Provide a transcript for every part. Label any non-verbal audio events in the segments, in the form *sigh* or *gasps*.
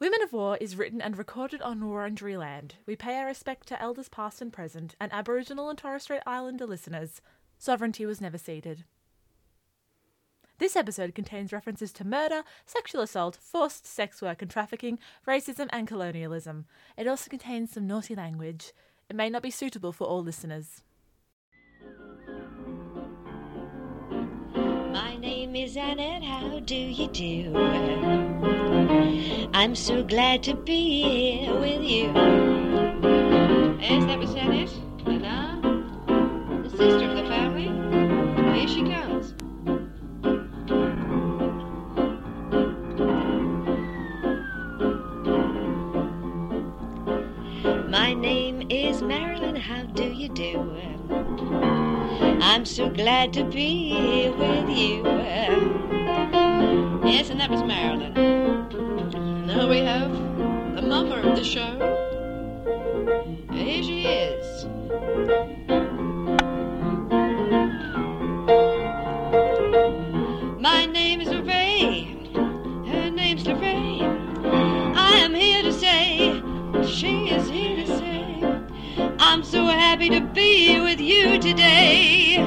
Women of War is written and recorded on Wurundjeri land. We pay our respect to elders past and present, and Aboriginal and Torres Strait Islander listeners. Sovereignty was never ceded. This episode contains references to murder, sexual assault, forced sex work and trafficking, racism, and colonialism. It also contains some naughty language. It may not be suitable for all listeners. Is Annette, how do you do? I'm so glad to be here with you. Yes, that was Annette. And uh, now, the sister of the family. Here she comes. My name is Marilyn, how do you do? I'm so glad to be here with you. Yes, and that was Marilyn. Now we have the mama of the show. Here she is. I'm so happy to be with you today.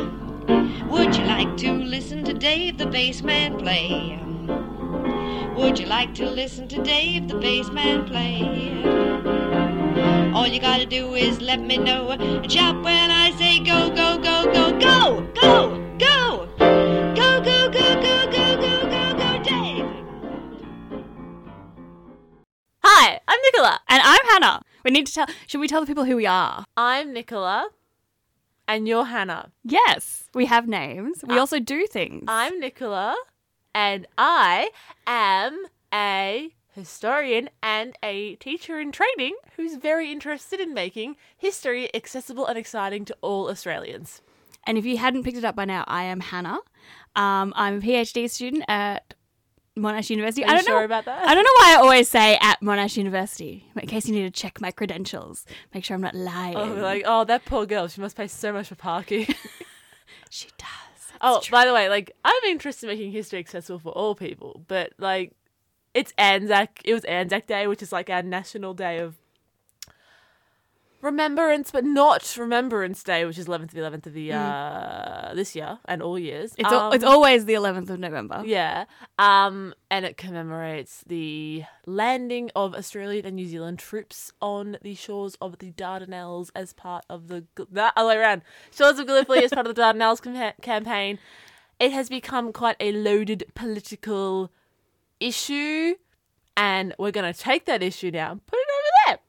Would you like to listen to Dave the bassman play? Would you like to listen to Dave the bassman play? All you gotta do is let me know. Chop when I say go, go, go, go, go, go, go. Go, go, go, go, go, go, go, go, Dave. Hi, I'm Nicola. And I'm Hannah. We need to tell. Should we tell the people who we are? I'm Nicola, and you're Hannah. Yes, we have names. We also do things. I'm Nicola, and I am a historian and a teacher in training who's very interested in making history accessible and exciting to all Australians. and if you hadn't picked it up by now, I am Hannah. Um, I'm a PhD student at Monash University. Are I don't sure know. about that? I don't know why I always say at Monash University, in case you need to check my credentials, make sure I'm not lying. Oh, like, oh, that poor girl. She must pay so much for parking. *laughs* *laughs* she does. oh, It's by the way, like, I'm interested in making history accessible for all people, but, like, it's Anzac. It was Anzac Day, which is, like, our national day of remembrance, but not Remembrance Day, which is 11th of the 11th of the, uh, this year and all years. It's, al- it's Um, always the 11th of November. Yeah. Um, and it commemorates the landing of Australian and New Zealand troops on the shores of the Dardanelles as part of the no, other way around shores of Gallipoli as part of the Dardanelles *laughs* cam- campaign. It has become quite a loaded political issue, and we're going to take that issue now and put it over there.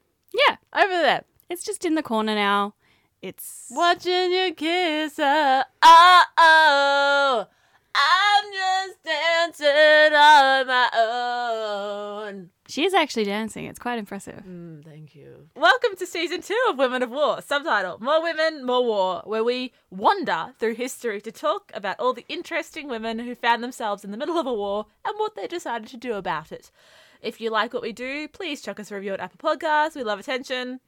Yeah. over there. It's just in the corner now. It's. Watching you kiss her. Oh, oh. I'm just dancing on my own. She is actually dancing. It's quite impressive. Mm, thank you. Welcome to season two of Women of War, subtitle More Women, More War, where we wander through history to talk about all the interesting women who found themselves in the middle of a war and what they decided to do about it. If you like what we do, please chuck us a review at Apple Podcasts. We love attention.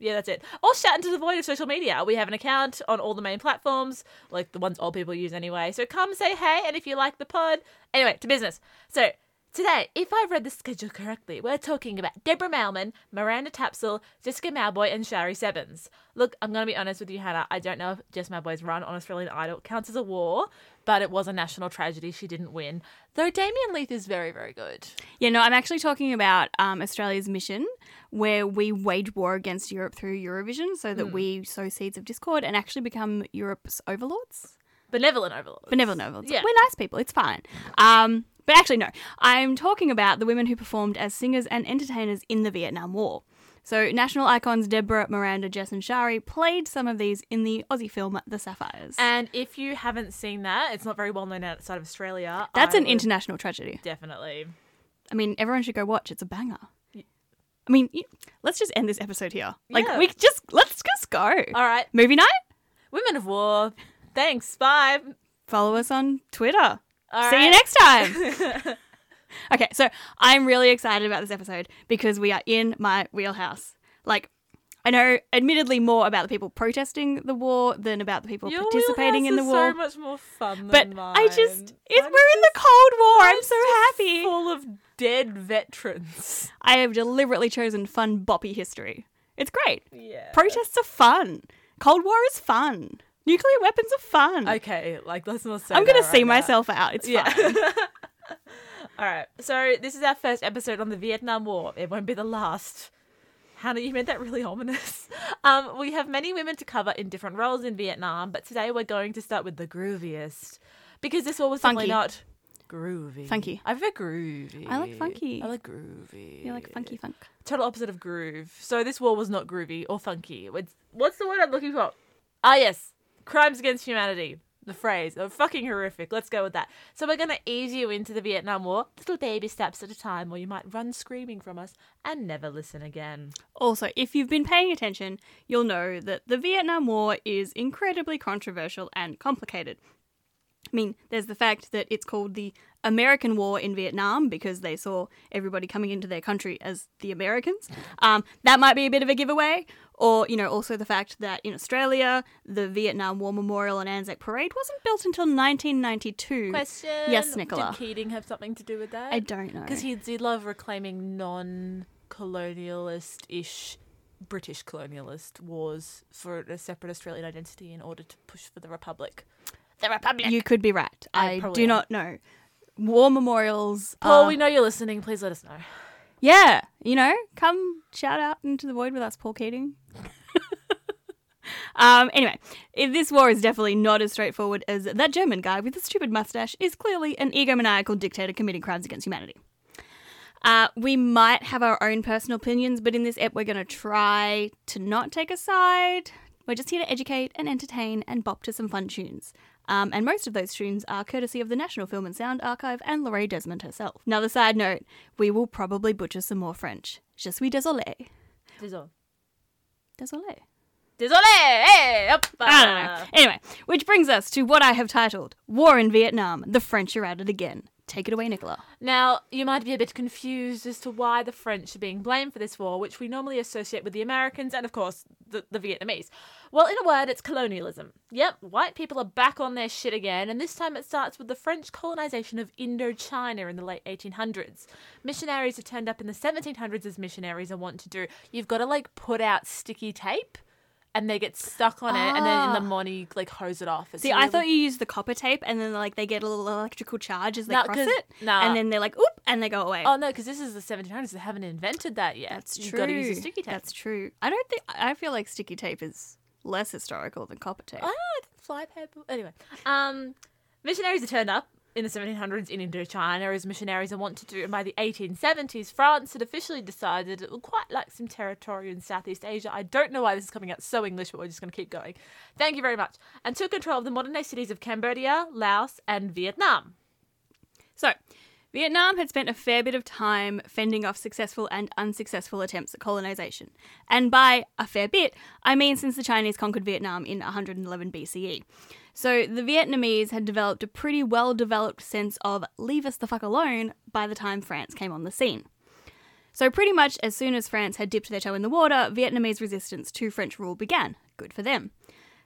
Yeah, that's it. Or shout into the void of social media. We have an account on all the main platforms, like the ones all people use anyway. So come say hey, and if you like the pod. Anyway, to business. So today, if I've read the schedule correctly, we're talking about Deborah Mailman, Miranda Tapsell, Jessica Mowboy, and Shari Sevens. Look, I'm going to be honest with you, Hannah. I don't know if Jess Mowboy's run on Australian Idol counts as a war, but it was a national tragedy. She didn't win. Though Damien Leith is very, very good. Yeah, no, I'm actually talking about um, Australia's mission, where we wage war against Europe through Eurovision, so that we sow seeds of discord and actually become Europe's overlords. Benevolent overlords. Benevolent overlords. Yeah. We're nice people. It's fine. Um, but actually, no. I'm talking about the women who performed as singers and entertainers in the Vietnam War. So, national icons Deborah, Miranda, Jess, and Shari played some of these in the Aussie film The Sapphires. And if you haven't seen that, it's not very well known outside of Australia. That's I an international tragedy. Definitely. I mean, everyone should go watch. It's a banger. I mean, let's just end this episode here. Like, Yeah. we just let's just go. All right. Movie night. Women of War. Thanks. Bye. Follow us on Twitter. All See you right. next time. *laughs* okay, so I'm really excited about this episode because we are in my wheelhouse. Like, I know, admittedly, more about the people protesting the war than about the people Your participating in the war. so much more fun but. I just, it, we're in the Cold War. I'm so happy. Full of dead veterans. *laughs* I have deliberately chosen fun, boppy history. It's great. Yeah. Protests are fun. Cold War is fun. Nuclear weapons are fun. Okay, like let's not say. I'm gonna that see right now. myself out. It's Yeah. fine. *laughs* All right. So this is our first episode on the Vietnam War. It won't be the last. Hannah, you made that really *laughs* ominous. Um, we have many women to cover in different roles in Vietnam, but today we're going to start with the grooviest because this war was simply Funky. not groovy. Funky. I prefer groovy. I like funky. I like groovy. you like funky funk. Total opposite of groove. So this war was not groovy or funky. It's, what's the word I'm looking for? Ah, yes. Crimes against humanity. The phrase. Oh, fucking horrific. Let's go with that. So we're going to ease you into the Vietnam War, little baby steps at a time, or you might run screaming from us and never listen again. Also, if you've been paying attention, you'll know that the Vietnam War is incredibly controversial and complicated. I mean, there's the fact that it's called the American War in Vietnam because they saw everybody coming into their country as the Americans. Um, that might be a bit of a giveaway. Or, you know, also the fact that in Australia, the Vietnam War Memorial and Anzac Parade wasn't built until 1992. Question. Yes, Nicola. Did Keating have something to do with that? I don't know. Because he did love reclaiming non colonialist ish British colonialist wars for a separate Australian identity in order to push for the Republic. The Republic! You could be right. I I, do am. not know. War memorials. Paul, are- we know you're listening. Please let us know. Yeah, you know, come shout out into the void with us, Paul Keating. *laughs* um, anyway, if this war is definitely not as straightforward as that German guy with the stupid mustache is clearly an egomaniacal dictator committing crimes against humanity. Uh, we might have our own personal opinions, but in this ep, we're going to try to not take a side. We're just here to educate and entertain and bop to some fun tunes. Um, and most of those tunes are courtesy of the National Film and Sound Archive and Lorraine Desmond herself. Another side note we will probably butcher some more French. Je suis désolé. Désolé. Désolé. Désolé! Hey! I don't know. Anyway, which brings us to what I have titled War in Vietnam. The French are at it again. Take it away, Nicola. Now, you might be a bit confused as to why the French are being blamed for this war, which we normally associate with the Americans and, of course, the, the Vietnamese. Well, in a word, it's colonialism. Yep, white people are back on their shit again, and this time it starts with the French colonization of Indochina in the late 1800s. Missionaries have turned up in the 1700s as missionaries are wont to do. You've got to, like, put out sticky tape. And they get stuck on it, and then in the Ah. morning, you, like hose it off. It's See, I really- thought you used the copper tape and then like they get a little electrical charge as they No, cross 'cause- it. nah. And then they're like, oop, and they go away. Oh no, because this is the 1700s. They haven't invented that yet. That's You've true. got to use a sticky tape. That's true. I don't think I feel like sticky tape is less historical than copper tape. Ah, I think fly paper. Anyway, um, missionaries are turned up in the 1700s in Indochina as missionaries are wont to do, and by the 1870s, France had officially decided it would quite like some territory in Southeast Asia. I don't know why this is coming out so English, but we're just going to keep going. Thank you very much. And took control of the modern day cities of Cambodia, Laos, and Vietnam. So, Vietnam had spent a fair bit of time fending off successful and unsuccessful attempts at colonization. And by a fair bit, I mean since the Chinese conquered Vietnam in 111 BCE. So, the Vietnamese had developed a pretty well developed sense of leave us the fuck alone by the time France came on the scene. So, pretty much as soon as France had dipped their toe in the water, Vietnamese resistance to French rule began. Good for them.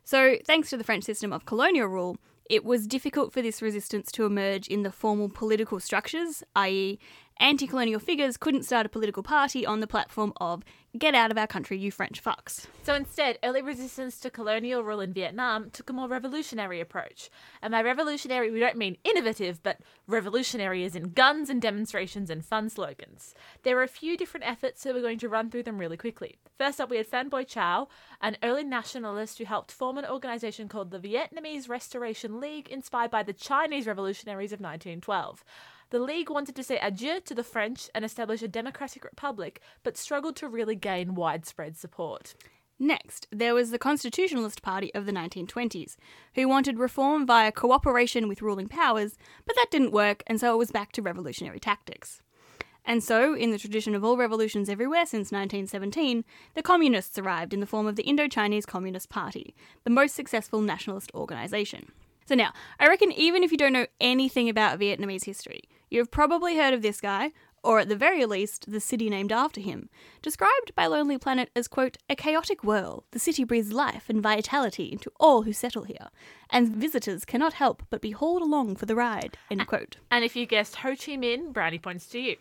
So, thanks to the French system of colonial rule, it was difficult for this resistance to emerge in the formal political structures, i.e., anti colonial figures couldn't start a political party on the platform of get out of our country, you French fucks. So instead, early resistance to colonial rule in Vietnam took a more revolutionary approach. And by revolutionary, we don't mean innovative, but revolutionary as in guns and demonstrations and fun slogans. There were a few different efforts, so we're going to run through them really quickly. First up, we had Phan Boi Chau, an early nationalist who helped form an organization called the Vietnamese Restoration League, inspired by the Chinese revolutionaries of 1912. The League wanted to say adieu to the French and establish a democratic republic, but struggled to really gain widespread support. Next, there was the Constitutionalist Party of the 1920s, who wanted reform via cooperation with ruling powers, but that didn't work, and so it was back to revolutionary tactics. And so, in the tradition of all revolutions everywhere since 1917, the Communists arrived in the form of the Indo-Chinese Communist Party, the most successful nationalist organisation. So now, I reckon even if you don't know anything about Vietnamese history, you've probably heard of this guy, or at the very least, the city named after him, described by Lonely Planet as, quote, a chaotic whirl. The city breathes life and vitality into all who settle here, and visitors cannot help but be hauled along for the ride, end quote. And if you guessed Ho Chi Minh, brownie points to you.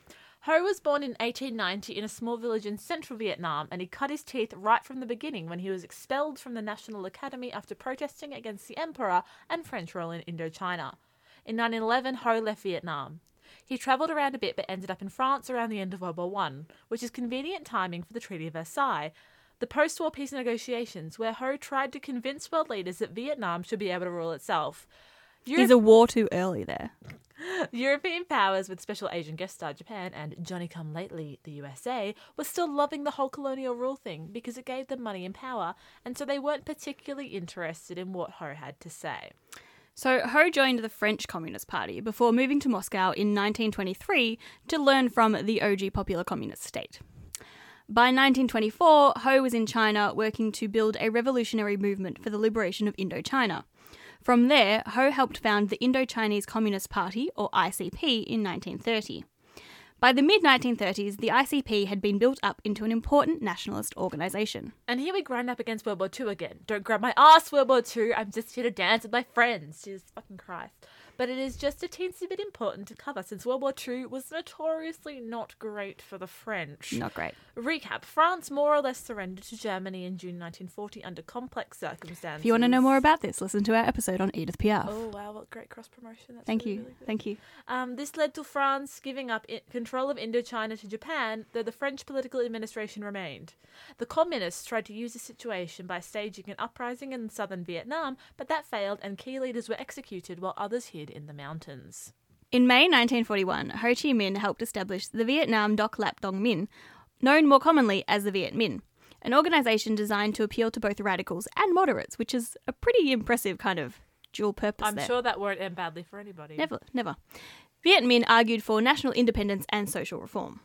Ho was born in 1890 in a small village in central Vietnam, and he cut his teeth right from the beginning when he was expelled from the National Academy after protesting against the Emperor and French rule in Indochina. In 1911, Ho left Vietnam. He travelled around a bit but ended up in France around the end of World War One, which is convenient timing for the Treaty of Versailles, the post war peace negotiations, where Ho tried to convince world leaders that Vietnam should be able to rule itself. He's a war too early there. European powers, with special Asian guest star Japan and Johnny come lately the USA, were still loving the whole colonial rule thing because it gave them money and power, and so they weren't particularly interested in what Ho had to say. So Ho joined the French Communist Party before moving to Moscow in 1923 to learn from the OG Popular Communist state. By 1924, Ho was in China working to build a revolutionary movement for the liberation of Indochina. From there, Ho helped found the Indo-Chinese Communist Party, or ICP, in 1930. By the mid 1930s, the ICP had been built up into an important nationalist organisation. And here we grind up against World War II again. Don't grab my ass, World War II. I'm just here to dance with my friends. Jesus fucking Christ. But it is just a teensy bit important to cover since World War II was notoriously not great for the French. Not great. Recap France more or less surrendered to Germany in June 1940 under complex circumstances. If you want to know more about this, listen to our episode on Edith Piaf. Oh, wow, what great cross promotion. That's Thank really, you. really. Thank you. Um, this led to France giving up i- control of Indochina to Japan, though the French political administration remained. The communists tried to use the situation by staging an uprising in southern Vietnam, but that failed and key leaders were executed while others hid in the mountains. In May 1941, Ho Chi Minh helped establish the Vietnam Doc Lap Dong Minh, known more commonly as the Viet Minh, an organisation designed to appeal to both radicals and moderates, which is a pretty impressive kind of dual purpose I'm there. sure that won't end badly for anybody. Never, never. Viet Minh argued for national independence and social reform.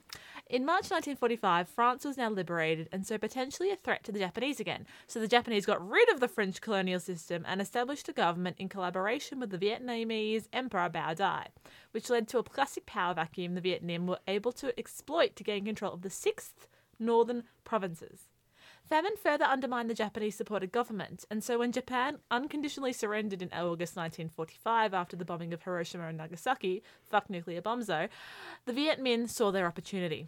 In March 1945, France was now liberated and so potentially a threat to the Japanese again. So the Japanese got rid of the French colonial system and established a government in collaboration with the Vietnamese Emperor Bao Dai, which led to a classic power vacuum the Viet Minh were able to exploit to gain control of the sixth northern provinces. Famine further undermined the Japanese supported government, and so when Japan unconditionally surrendered in August 1945 after the bombing of Hiroshima and Nagasaki, fuck nuclear bombs though, the Viet Minh saw their opportunity.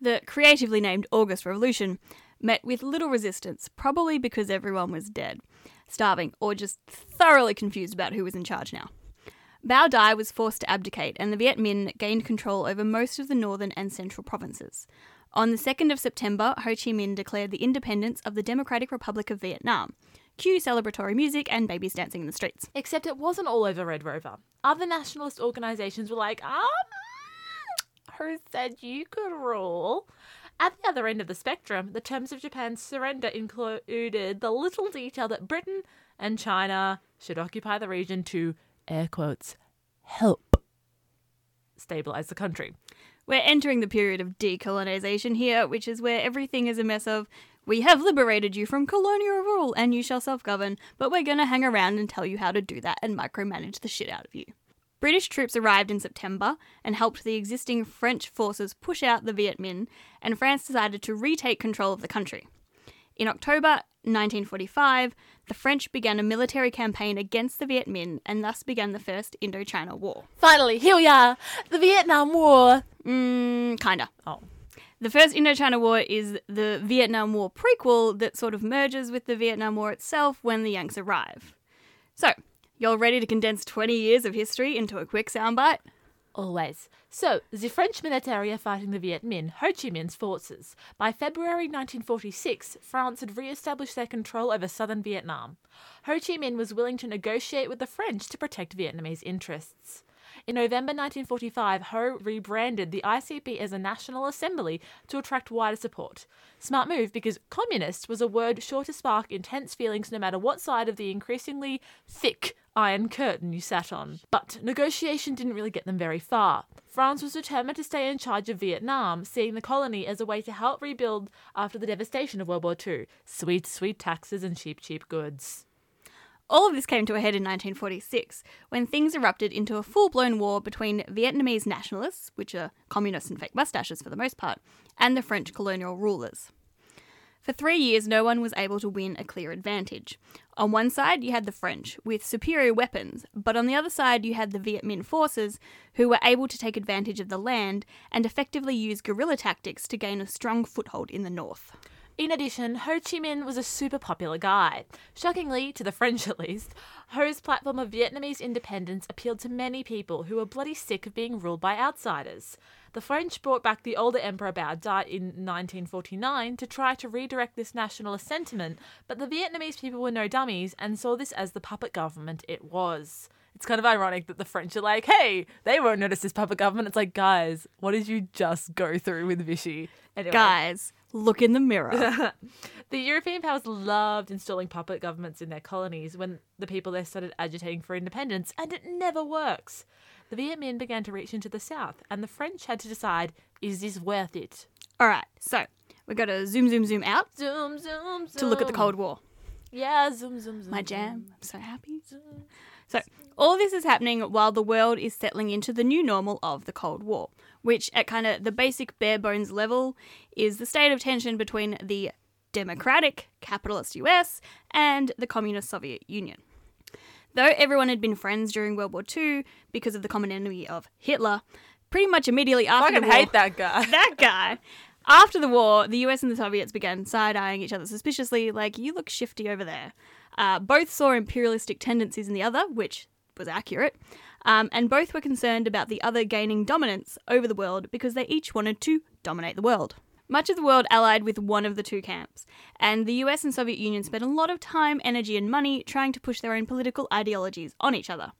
The creatively named August Revolution met with little resistance, probably because everyone was dead, starving, or just thoroughly confused about who was in charge now. Bao Dai was forced to abdicate, and the Viet Minh gained control over most of the northern and central provinces. On the 2nd of September, Ho Chi Minh declared the independence of the Democratic Republic of Vietnam. Cue celebratory music and babies dancing in the streets. Except it wasn't all over Red Rover. Other nationalist organisations were like, um, who said you could rule? At the other end of the spectrum, the terms of Japan's surrender included the little detail that Britain and China should occupy the region to, air quotes, help stabilise the country. We're entering the period of decolonization here, which is where everything is a mess of we have liberated you from colonial rule and you shall self govern, but we're going to hang around and tell you how to do that and micromanage the shit out of you. British troops arrived in September and helped the existing French forces push out the Viet Minh, and France decided to retake control of the country. In October 1945, the French began a military campaign against the Viet Minh and thus began the First Indochina War. Finally, here we are, the Vietnam War. Mmm, kinda. Oh. The first Indochina War is the Vietnam War prequel that sort of merges with the Vietnam War itself when the Yanks arrive. So, you're ready to condense 20 years of history into a quick soundbite? Always. So, the French military are fighting the Viet Minh, Ho Chi Minh's forces. By February 1946, France had re established their control over southern Vietnam. Ho Chi Minh was willing to negotiate with the French to protect Vietnamese interests. In November 1945, Ho rebranded the ICP as a National Assembly to attract wider support. Smart move because communist was a word sure to spark intense feelings no matter what side of the increasingly thick iron curtain you sat on. But negotiation didn't really get them very far. France was determined to stay in charge of Vietnam, seeing the colony as a way to help rebuild after the devastation of World War II. Sweet, sweet taxes and cheap, cheap goods. All of this came to a head in 1946 when things erupted into a full blown war between Vietnamese nationalists, which are communists and fake mustaches for the most part, and the French colonial rulers. For three years, no one was able to win a clear advantage. On one side, you had the French, with superior weapons, but on the other side, you had the Viet Minh forces, who were able to take advantage of the land and effectively use guerrilla tactics to gain a strong foothold in the north. In addition, Ho Chi Minh was a super popular guy. Shockingly, to the French at least, Ho's platform of Vietnamese independence appealed to many people who were bloody sick of being ruled by outsiders. The French brought back the older Emperor Bao Dai in 1949 to try to redirect this nationalist sentiment, but the Vietnamese people were no dummies and saw this as the puppet government it was. It's kind of ironic that the French are like, hey, they won't notice this puppet government. It's like, guys, what did you just go through with Vichy? Anyway. Guys, look in the mirror. *laughs* The European powers loved installing puppet governments in their colonies when the people there started agitating for independence, and it never works. The Viet Minh began to reach into the south, and the French had to decide is this worth it? All right, so we've got to zoom, zoom, zoom out Zoom, zoom, zoom. to look at the Cold War. Yeah, zoom, zoom, zoom. My jam. I'm so happy. zoom. So, all this is happening while the world is settling into the new normal of the Cold War, which, at kind of the basic bare bones level, is the state of tension between the democratic capitalist US and the communist Soviet Union. Though everyone had been friends during World War II because of the common enemy of Hitler, pretty much immediately after fucking the war, hate that guy. *laughs* that guy. After the war, the US and the Soviets began side eyeing each other suspiciously, like, you look shifty over there. Uh, both saw imperialistic tendencies in the other, which was accurate, um, and both were concerned about the other gaining dominance over the world because they each wanted to dominate the world. Much of the world allied with one of the two camps, and the US and Soviet Union spent a lot of time, energy, and money trying to push their own political ideologies on each other.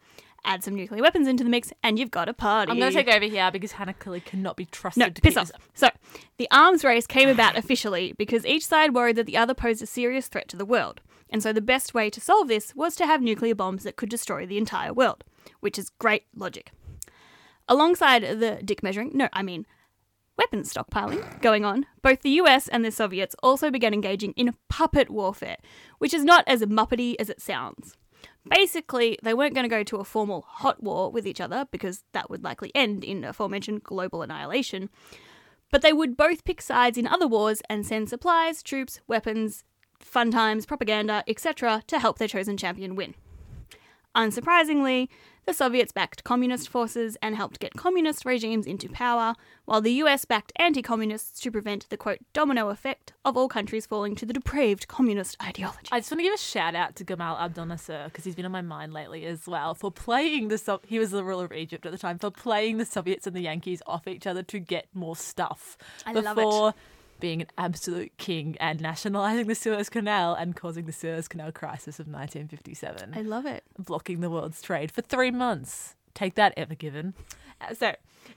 Add some nuclear weapons into the mix, and you've got a party. I'm going to take over here because Hannah clearly cannot be trusted No, to piss off. So, the arms race came about officially because each side worried that the other posed a serious threat to the world. And so, the best way to solve this was to have nuclear bombs that could destroy the entire world, which is great logic. Alongside the dick measuring, no, I mean weapons stockpiling going on, both the US and the Soviets also began engaging in puppet warfare, which is not as muppety as it sounds. Basically, they weren't going to go to a formal hot war with each other because that would likely end in aforementioned global annihilation, but they would both pick sides in other wars and send supplies, troops, weapons, fun times, propaganda, etc. to help their chosen champion win. Unsurprisingly, the Soviets backed communist forces and helped get communist regimes into power, while the US backed anti communists to prevent the quote domino effect of all countries falling to the depraved communist ideology. I just want to give a shout out to Gamal Abdel Nasser because he's been on my mind lately as well for playing the so- he was the ruler of Egypt at the time for playing the Soviets and the Yankees off each other to get more stuff I love it. before being an absolute king and nationalizing the Suez Canal and causing the Suez Canal crisis of 1957 I love it. blocking the world's trade for three months. Take that, ever given. Uh, So,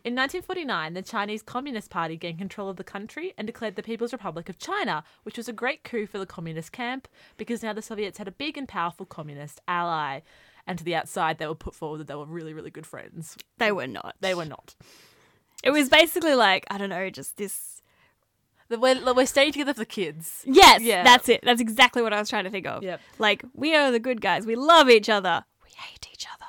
in 1949, the Chinese Communist Party gained control of the country and declared the People's Republic of China, which was a great coup for the communist camp because now the Soviets had a big and powerful communist ally. And to the outside, they were put forward that they were really, really good friends. They were not. They were not. It was basically like, I don't know, just this. We're, we're staying together for the kids. Yes, Yeah. that's it. That's exactly what I was trying to think of. Yep. Like, we are the good guys. We love each other. We hate each other.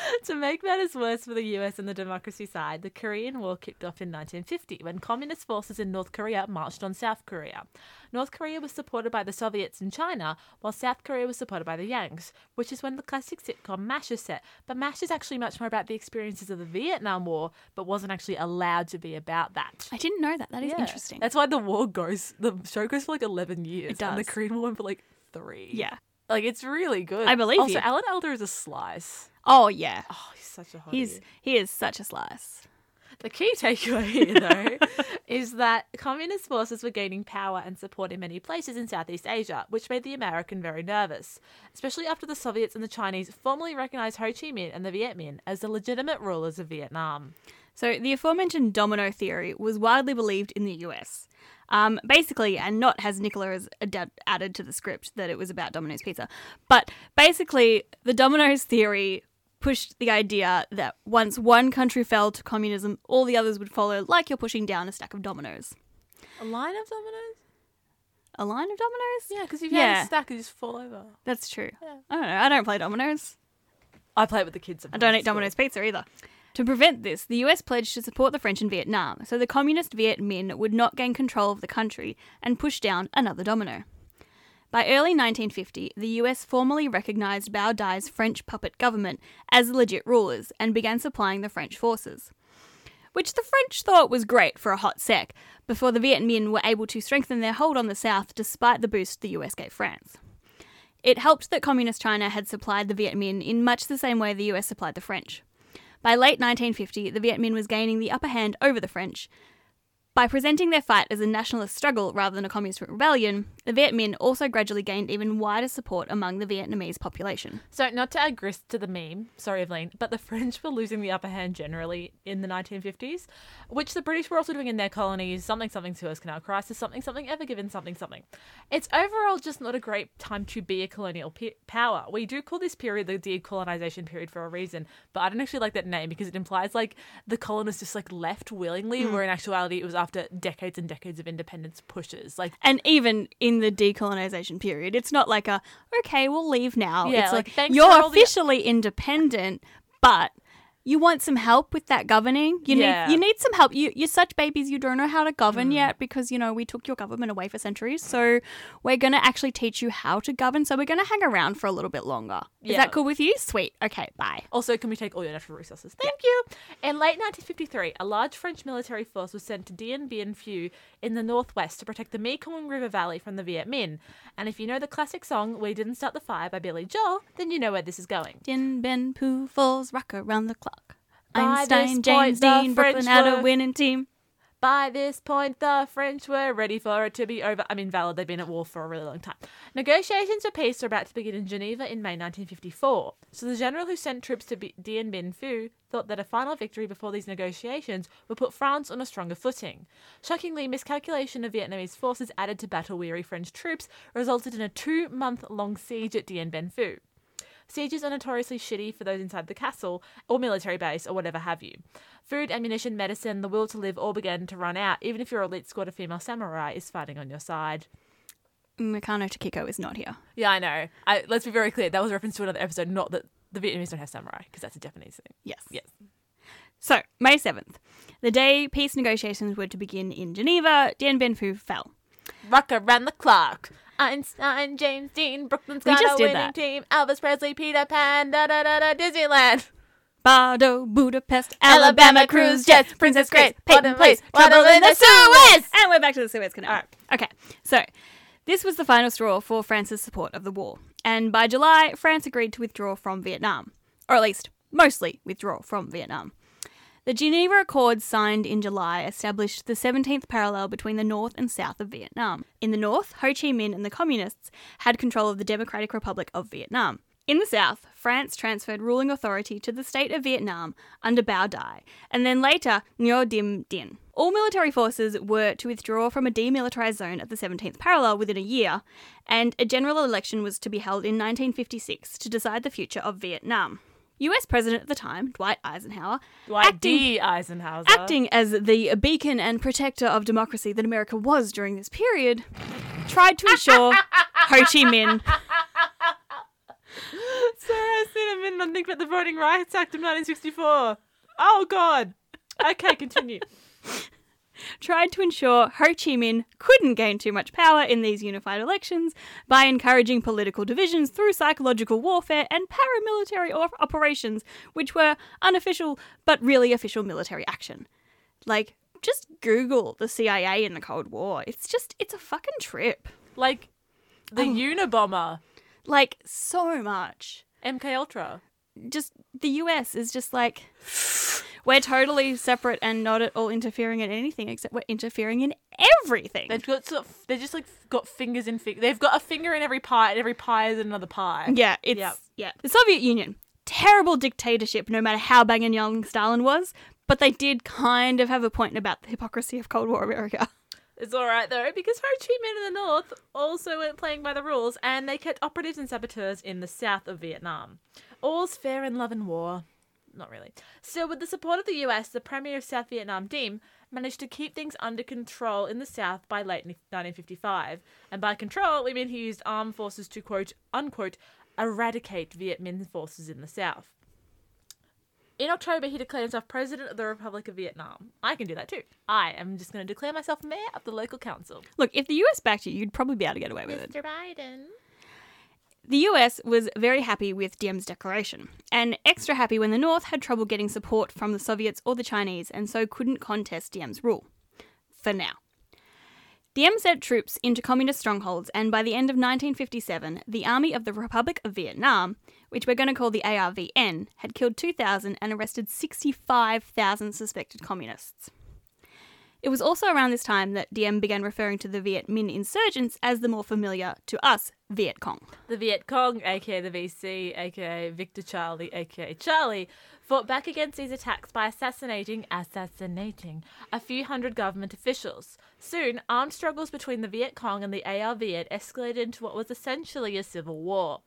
*laughs* To make matters worse for the US and the democracy side, the Korean War kicked off in 1950 when communist forces in North Korea marched on South Korea. North Korea was supported by the Soviets and China, while South Korea was supported by the Yanks, which is when the classic sitcom MASH is set. But MASH is actually much more about the experiences of the Vietnam War, but wasn't actually allowed to be about that. I didn't know that. That is Yeah. interesting. That's why the war goes, the show goes for like 11 years. It And the. Korean War went for like three. yeah. Like, it's really good. I believe also, you. Alan Elder is a slice. Oh, yeah. Oh, he's such a hottie. He's he is such a slice. The key takeaway here, though, *laughs* is that communist forces were gaining power and support in many places in Southeast Asia, which made the American very nervous, especially after the Soviets and the Chinese formally recognized Ho Chi Minh and the Viet Minh as the legitimate rulers of Vietnam. So the aforementioned domino theory was widely believed in the US. Um, basically, and not has Nicola has ad- added to the script that it was about Domino's Pizza, but basically, the dominoes theory pushed the idea that once one country fell to communism, all the others would follow, like you're pushing down a stack of dominoes. A line of dominoes? a line of dominoes. Yeah, because if you had Yeah. a stack, you just fall over. That's true. Yeah. I don't know. I don't play dominoes. I play it with the kids. I don't eat Domino's pizza either. To prevent this, the US pledged to support the French in Vietnam, so the communist Viet Minh would not gain control of the country and push down another domino. By early 1950, the US formally recognized Bao Dai's French puppet government as legit rulers and began supplying the French forces. Which the French thought was great for a hot sec, before the Viet Minh were able to strengthen their hold on the South despite the boost the US gave France. It helped that Communist China had supplied the Viet Minh in much the same way the US supplied the French. By late 1950, the Viet Minh was gaining the upper hand over the French. By presenting their fight as a nationalist struggle rather than a communist rebellion, the Viet Minh also gradually gained even wider support among the Vietnamese population. So, not to add grist to the meme, sorry, Evelyn, but the *laughs* French were losing the upper hand generally in the 1950s, which the British were also doing in their colonies something, something, Suez Canal crisis, something, something, ever given, something, something. It's overall just not a great time to be a colonial pe- power. We do call this period the decolonization period for a reason, but I don't actually like that name because it implies like the colonists just like left willingly, mm. where in actuality it was after decades and decades of independence pushes. Like, And even in the decolonization period, it's not like a, okay, we'll leave now. Yeah, it's like, like, you're all the- officially independent, but you want some help with that governing. You Yeah. need you need some help. You you're such babies you don't know how to govern Mm. yet because you know we took your government away for centuries. So we're gonna actually teach you how to govern. So we're gonna hang around for a little bit longer. Is that cool with you? Sweet. Okay, bye. Also, can we take all your natural resources? Thank you. In late 1953, a large French military force was sent to Dien Bien Phu in the northwest to protect the Mekong River Valley from the Viet Minh. And if you know the classic song "We Didn't Start the Fire" by Billy Joel, then you know where this is going. Din Ben Pooh Falls rock around the clock. By Einstein, James Dean, Brooklyn had a winning team. By this point, the French were ready for it to be over. I mean, valid, they've been at war for a really long time. Negotiations for peace were about to begin in Geneva in May 1954. So the general who sent troops to Dien Bien Phu thought that a final victory before these negotiations would put France on a stronger footing. Shockingly, miscalculation of Vietnamese forces added to battle weary French troops resulted in a two month long siege at Dien Bien Phu. Sieges are notoriously shitty for those inside the castle or military base or whatever have you. Food, ammunition, medicine, the will to live all begin to run out, even if your elite squad of female samurai is fighting on your side. Mikano Takiko is not here. Yeah, I know. I, let's be very clear. That was a reference to another episode, not that the Vietnamese don't have samurai, because that's a Japanese thing. Yes. Yes. So, May 7th, the day peace negotiations were to begin in Geneva, Dien Bien Phu fell. Rock around the clock. Einstein, James Dean, Brooklyn's We got just a did winning that. team. Elvis Presley, Peter Pan, da da da da, Disneyland. Bardo, Budapest, Alabama Alabama, cruise jets, Princess Grace, Peyton Place, trouble in the Suez! Suez! And we're back to the Suez Canal. All right. Okay, so this was the final straw for France's support of the war. And by July, France agreed to withdraw from Vietnam. Or at least, mostly withdraw from Vietnam. The Geneva Accords signed in July established the 17th parallel between the north and south of Vietnam. In the north, Ho Chi Minh and the Communists had control of the Democratic Republic of Vietnam. In the south, France transferred ruling authority to the state of Vietnam under Bao Dai, and then later Ngo Dinh Dien. All military forces were to withdraw from a demilitarized zone at the 17th parallel within a year, and a general election was to be held in 1956 to decide the future of Vietnam. US President at the time, Dwight Eisenhower, Dwight acting, D. Eisenhower. acting as the beacon and protector of democracy that America was during this period, tried to ensure *laughs* Ho Chi Minh *laughs* Sarah Cinnamon on Think About the Voting Rights Act of 1964. Oh, God. Okay, continue. *laughs* tried to ensure Ho Chi Minh couldn't gain too much power in these unified elections by encouraging political divisions through psychological warfare and paramilitary op- operations, which were unofficial but really official military action. Like, just Google the CIA in the Cold War. It's just, it's a fucking trip. like, the Oh. Unabomber, Like, so much. MK Ultra. just the US is just like we're totally separate and not at all interfering in anything except we're interfering in everything. They've got sort of, they just like got fingers in fig. They've got a finger in every pie, and every pie is another pie. yeah, it's Yep. yeah. The Soviet Union, terrible dictatorship no matter how bang and young Stalin was, but they did kind of have a point about the hypocrisy of Cold War America. *laughs* It's all right though because Ho Chi Minh in the north also weren't playing by the rules, and they kept operatives and saboteurs in the south of Vietnam. All's fair in love and war. Not really. So, with the support of the US, the Premier of South Vietnam, Diem, managed to keep things under control in the South by late 1955. And by control, we mean he used armed forces to quote unquote eradicate Viet Minh forces in the South. In October, he declared himself president of the Republic of Vietnam. I can do that too. I am just going to declare myself mayor of the local council. Look, if the US backed you, you'd probably be able to get away with it. Mr. Biden. The US was very happy with Diem's declaration, and extra happy when the North had trouble getting support from the Soviets or the Chinese and so couldn't contest Diem's rule. For now. Diem sent troops into communist strongholds, and by the end of 1957, the Army of the Republic of Vietnam, which we're going to call the ARVN, had killed 2,000 and arrested 65,000 suspected communists. It was also around this time that Diem began referring to the Viet Minh insurgents as the more familiar to us Viet Cong. The Viet Cong, aka the VC, aka Victor Charlie, aka Charlie, fought back against these attacks by assassinating, assassinating a few hundred government officials. Soon, armed struggles between the Viet Cong and the ARVN escalated into what was essentially a civil war.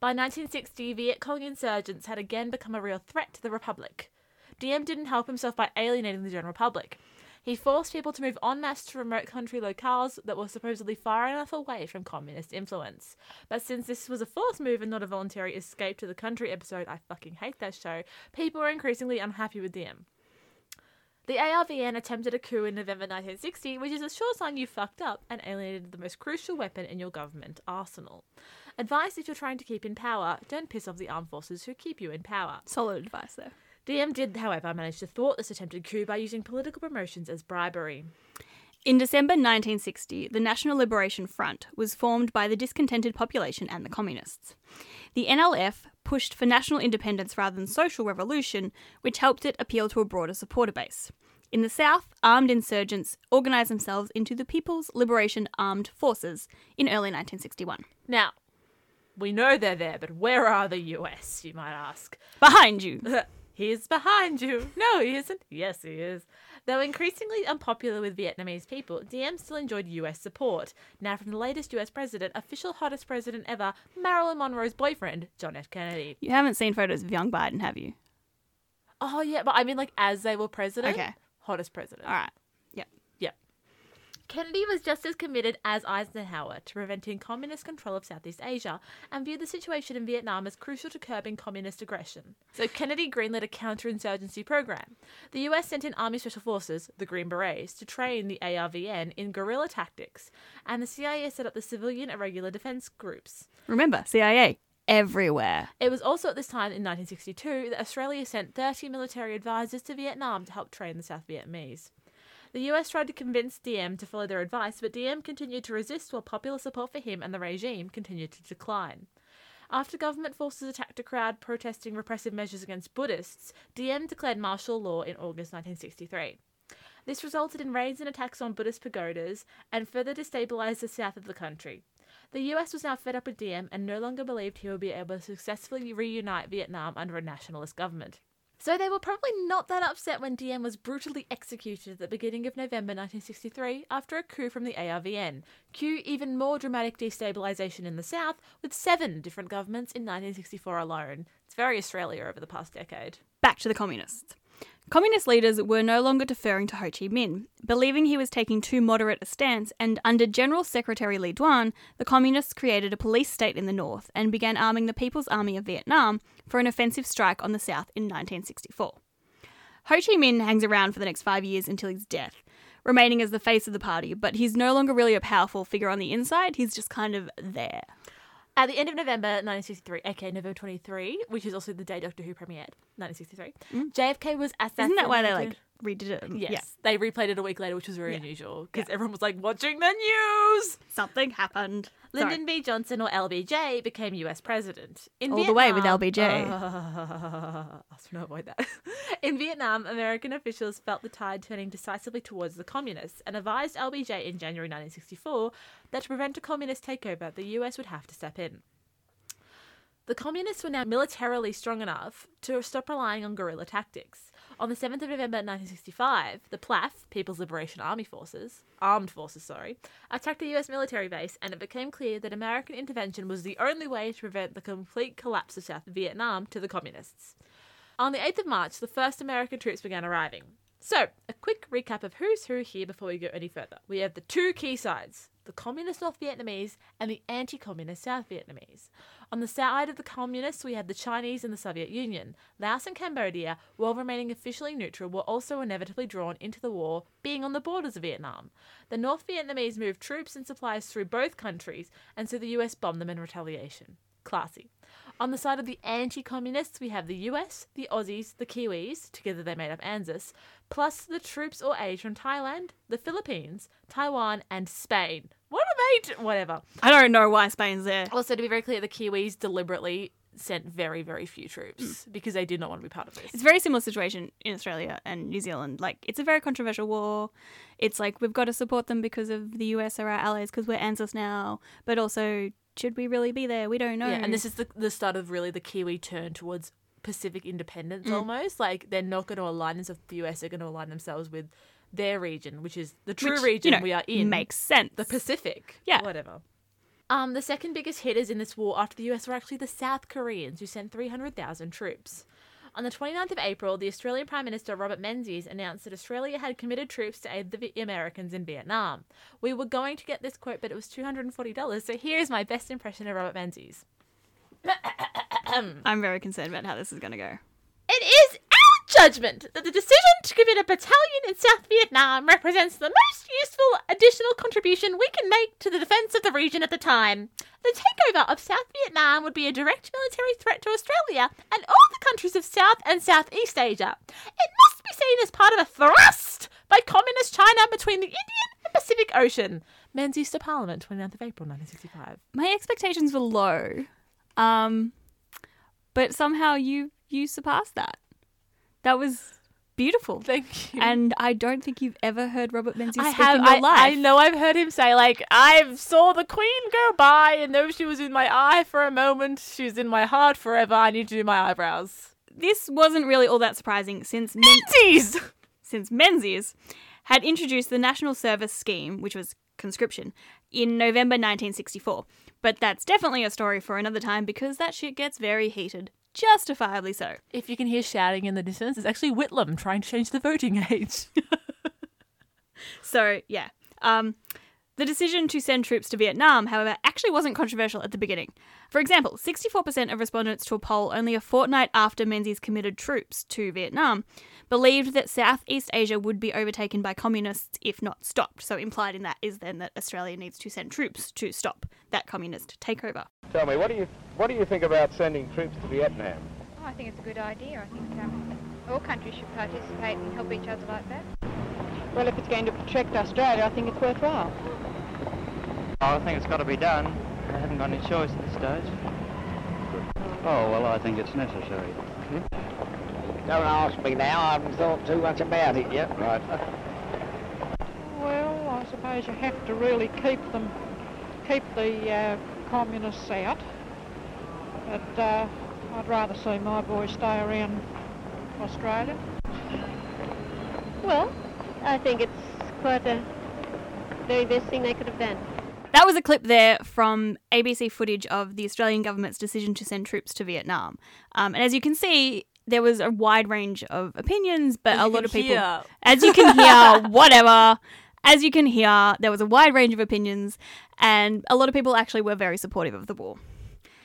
By 1960, Viet Cong insurgents had again become a real threat to the Republic. Diem didn't help himself by alienating the general public. He forced people to move en masse to remote country locales that were supposedly far enough away from communist influence. But since this was a forced move and not a voluntary escape to the country episode, I fucking hate that show, people were increasingly unhappy with Diem. The ARVN attempted a coup in November 1960, which is a sure sign you fucked up and alienated the most crucial weapon in your government arsenal. Advice if you're trying to keep in power, don't piss off the armed forces who keep you in power. Solid advice there. Diem did, however, manage to thwart this attempted coup by using political promotions as bribery. In December 1960, the National Liberation Front was formed by the discontented population and the communists. The NLF pushed for national independence rather than social revolution, which helped it appeal to a broader supporter base. In the South, armed insurgents organised themselves into the People's Liberation Armed Forces in early 1961. Now, we know they're there, but where are the US, you might ask? Behind you! *laughs* He's behind you. *laughs* No, he isn't. Yes, he is. Though increasingly unpopular with Vietnamese people, Diem still enjoyed US support. Now, from the latest US president, official hottest president ever, Marilyn Monroe's boyfriend, John F. Kennedy. You haven't seen photos of young Biden, have you? Oh, yeah, but I mean, like, as they were president, Okay. hottest president. All right. Kennedy was just as committed as Eisenhower to preventing communist control of Southeast Asia and viewed the situation in Vietnam as crucial to curbing communist aggression. So Kennedy greenlit a counterinsurgency program. The US sent in Army Special Forces, the Green Berets, to train the ARVN in guerrilla tactics, and the CIA set up the Civilian Irregular Defense Groups. Remember, CIA everywhere. It was also at this time in 1962 that Australia sent 30 military advisors to Vietnam to help train the South Vietnamese. The US tried to convince Diem to follow their advice, but Diem continued to resist while popular support for him and the regime continued to decline. After government forces attacked a crowd protesting repressive measures against Buddhists, Diem declared martial law in August 1963. This resulted in raids and attacks on Buddhist pagodas and further destabilized the south of the country. The US was now fed up with Diem and no longer believed he would be able to successfully reunite Vietnam under a nationalist government. So they were probably not that upset when Diem was brutally executed at the beginning of November 1963 after a coup from the ARVN. Cue even more dramatic destabilisation in the south, with seven different governments in 1964 alone. It's very Australia over the past decade. Back to the communists. Communist leaders were no longer deferring to Ho Chi Minh, believing he was taking too moderate a stance, and under General Secretary Lee Duan, the communists created a police state in the north and began arming the People's Army of Vietnam for an offensive strike on the south in 1964. Ho Chi Minh hangs around for the next five years until his death, remaining as the face of the party, but he's no longer really a powerful figure on the inside, he's just kind of there. At the end of November 1963, aka November 23, which is also the day Doctor Who premiered, 1963, mm. JFK was assassinated. Isn't that why they like redid it? Um, yes. Yeah. They replayed it a week later, which was very Yeah. unusual because everyone was like watching the news. Something happened. Sorry. Lyndon B. Johnson, or LBJ, became US president. In All the way with Vietnam- LBJ. I was trying to avoid that. *laughs* In Vietnam, American officials felt the tide turning decisively towards the communists and advised LBJ in January 1964 that to prevent a communist takeover, the US would have to step in. The communists were now militarily strong enough to stop relying on guerrilla tactics. On the 7th of November 1965, the PLAF, People's Liberation Army Forces, Armed Forces, sorry, attacked a US military base and it became clear that American intervention was the only way to prevent the complete collapse of South Vietnam to the communists. On the 8th of March, the first American troops began arriving. So, a quick recap of who's who here before we go any further. We have the two key sides the communist North Vietnamese and the anti communist South Vietnamese. On the side of the communists, we had the Chinese and the Soviet Union. Laos and Cambodia, while remaining officially neutral, were also inevitably drawn into the war, being on the borders of Vietnam. The North Vietnamese moved troops and supplies through both countries, and so the US bombed them in retaliation. Classy. On the side of the anti communists, we have the US, the Aussies, the Kiwis, together they made up ANZUS, plus the troops or aid from Thailand, the Philippines, Taiwan, and Spain. What are they? Do- Whatever. I don't know why Spain's there. Also, to be very clear, the Kiwis deliberately sent very, very few troops mm. because they did not want to be part of this. It's a very similar situation in Australia and New Zealand. Like, it's a very controversial war. It's like we've got to support them because of the US are our allies because we're ANZUS now. But also, should we really be there? We don't know. Yeah, and this is the, the start of really the Kiwi turn towards Pacific independence Mm. almost. Like, they're not going to align themselves with the US, they're going to align themselves with their region, which is the true Which, you region know, we are in. makes sense. the Pacific. Yeah. Whatever. Um, the second biggest hitters in this war after the US were actually the South Koreans, who sent 300,000 troops. On the 29th of April, the Australian Prime Minister Robert Menzies announced that Australia had committed troops to aid the Americans in Vietnam. We were going to get this quote, but it was $240, so here's my best impression of Robert Menzies. *coughs* I'm very concerned about how this is going to go. It is judgment that the decision to commit a battalion in South Vietnam represents the most useful additional contribution we can make to the defence of the region at the time. The takeover of South Vietnam would be a direct military threat to Australia and all the countries of South and Southeast Asia. It must be seen as part of a thrust by Communist China between the Indian and Pacific Ocean. Menzies to Parliament, 29th of April 1965. My expectations were low, um, but somehow you you surpassed that. That was beautiful. Thank you. And I don't think you've ever heard Robert Menzies I speak have. in your I, life. I know. I've heard him say like, "I saw the Queen go by, and though she was in my eye for a moment, she was in my heart forever. I need to do my eyebrows." This wasn't really all that surprising since Menzies. since Menzies had introduced the National Service Scheme, which was conscription, in November 1964. But that's definitely a story for another time because that shit gets very heated. Justifiably so. If you can hear shouting in the distance, it's actually Whitlam trying to change the voting age. *laughs* So, yeah. Um, the decision to send troops to Vietnam, however, actually wasn't controversial at the beginning. For example, 64% of respondents to a poll only a fortnight after Menzies committed troops to Vietnam believed that Southeast Asia would be overtaken by communists if not stopped. So, implied in that is then that Australia needs to send troops to stop that communist takeover. Tell me, what do you what do you think about sending troops to Vietnam? Oh, I think it's a good idea. I think um, all countries should participate and help each other like that. Well, if it's going to protect Australia, I think it's worthwhile. I think it's got to be done. I haven't got any choice at this stage. Oh, well, I think it's necessary. Don't ask me now. I haven't thought too much about it yet. Right. Well, I suppose you have to really keep them, keep the uh, communists out. But uh, I'd rather see my boys stay around Australia. Well, I think it's quite a very best thing they could have done. That was a clip there from ABC footage of the Australian government's decision to send troops to Vietnam. Um, and as you can see, there was a wide range of opinions, but As a lot of people, hear. as you can hear, *laughs* whatever. As you can hear, there was a wide range of opinions, and a lot of people actually were very supportive of the war.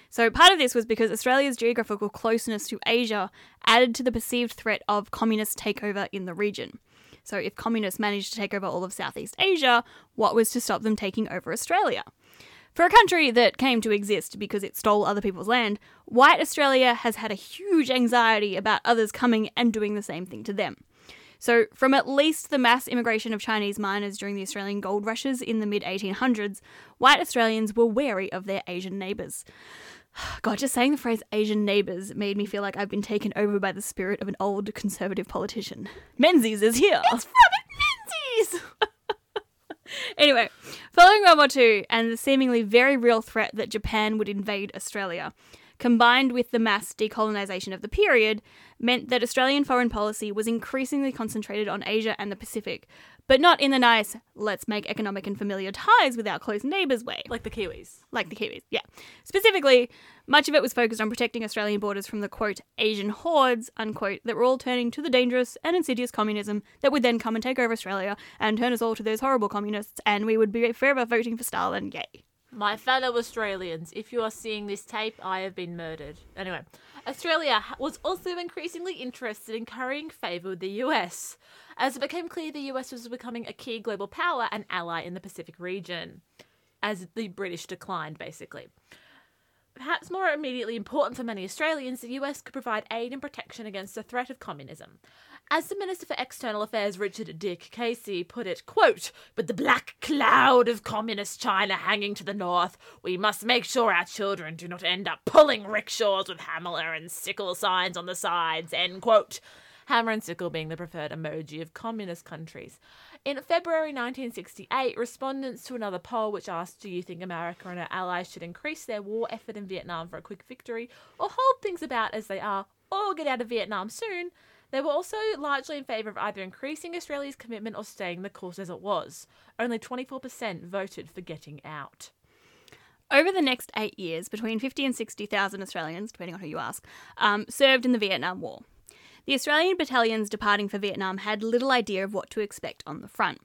So, part of this was because Australia's geographical closeness to Asia added to the perceived threat of communist takeover in the region. So, if communists managed to take over all of Southeast Asia, what was to stop them taking over Australia? For a country that came to exist because it stole other people's land, white Australia has had a huge anxiety about others coming and doing the same thing to them. So, from at least the mass immigration of Chinese miners during the Australian gold rushes in the mid 1800s, white Australians were wary of their Asian neighbours. *sighs* God, just saying the phrase Asian neighbours made me feel like I've been taken over by the spirit of an old conservative politician. Menzies is here! It's Menzies! Anyway, following World War II and the seemingly very real threat that Japan would invade Australia, combined with the mass decolonisation of the period, meant that Australian foreign policy was increasingly concentrated on Asia and the Pacific, but not in the nice, let's make economic and familiar ties with our close neighbours way. Like the Kiwis. Like the Kiwis, yeah. Specifically, much of it was focused on protecting Australian borders from the quote, Asian hordes, unquote, that were all turning to the dangerous and insidious communism that would then come and take over Australia and turn us all to those horrible communists, and we would be forever voting for Stalin, yay. My fellow Australians, if you are seeing this tape, I have been murdered. Anyway, Australia was also increasingly interested in currying favour with the US, as it became clear the US was becoming a key global power and ally in the Pacific region, as the British declined, basically. Perhaps more immediately important for many Australians, the US could provide aid and protection against the threat of communism. As the Minister for External Affairs Richard Dick Casey put it, quote, "With the black cloud of communist China hanging to the north, we must make sure our children do not end up pulling rickshaws with hammer and sickle signs on the sides." End quote. Hammer and sickle being the preferred emoji of communist countries. In February 1968, respondents to another poll which asked, Do you think America and her allies should increase their war effort in Vietnam for a quick victory, or hold things about as they are, or get out of Vietnam soon? They were also largely in favour of either increasing Australia's commitment or staying the course as it was. Only 24% voted for getting out. Over the next eight years, between 50 and 60,000 Australians, depending on who you ask, um, served in the Vietnam War. The Australian battalions departing for Vietnam had little idea of what to expect on the front.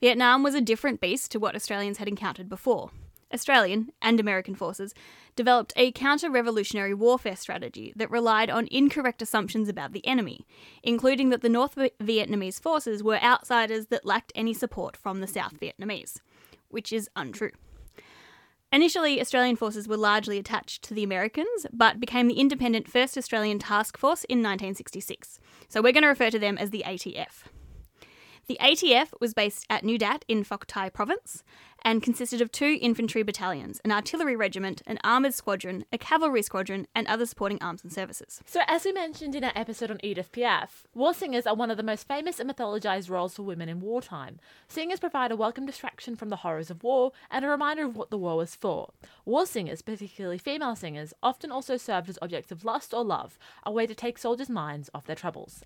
Vietnam was a different beast to what Australians had encountered before. Australian and American forces developed a counter revolutionary warfare strategy that relied on incorrect assumptions about the enemy, including that the North Vietnamese forces were outsiders that lacked any support from the South Vietnamese, which is untrue. Initially, Australian forces were largely attached to the Americans, but became the independent 1st Australian Task Force in 1966. So we're going to refer to them as the ATF. The ATF was based at Nui Dat in Phuoc Tuy province and consisted of two infantry battalions, an artillery regiment, an armoured squadron, a cavalry squadron, and other supporting arms and services. So, as we mentioned in our episode on Edith Piaf, war singers are one of the most famous and mythologized roles for women in wartime. Singers provide a welcome distraction from the horrors of war and a reminder of what the war was for. War singers, particularly female singers, often also served as objects of lust or love, a way to take soldiers' minds off their troubles.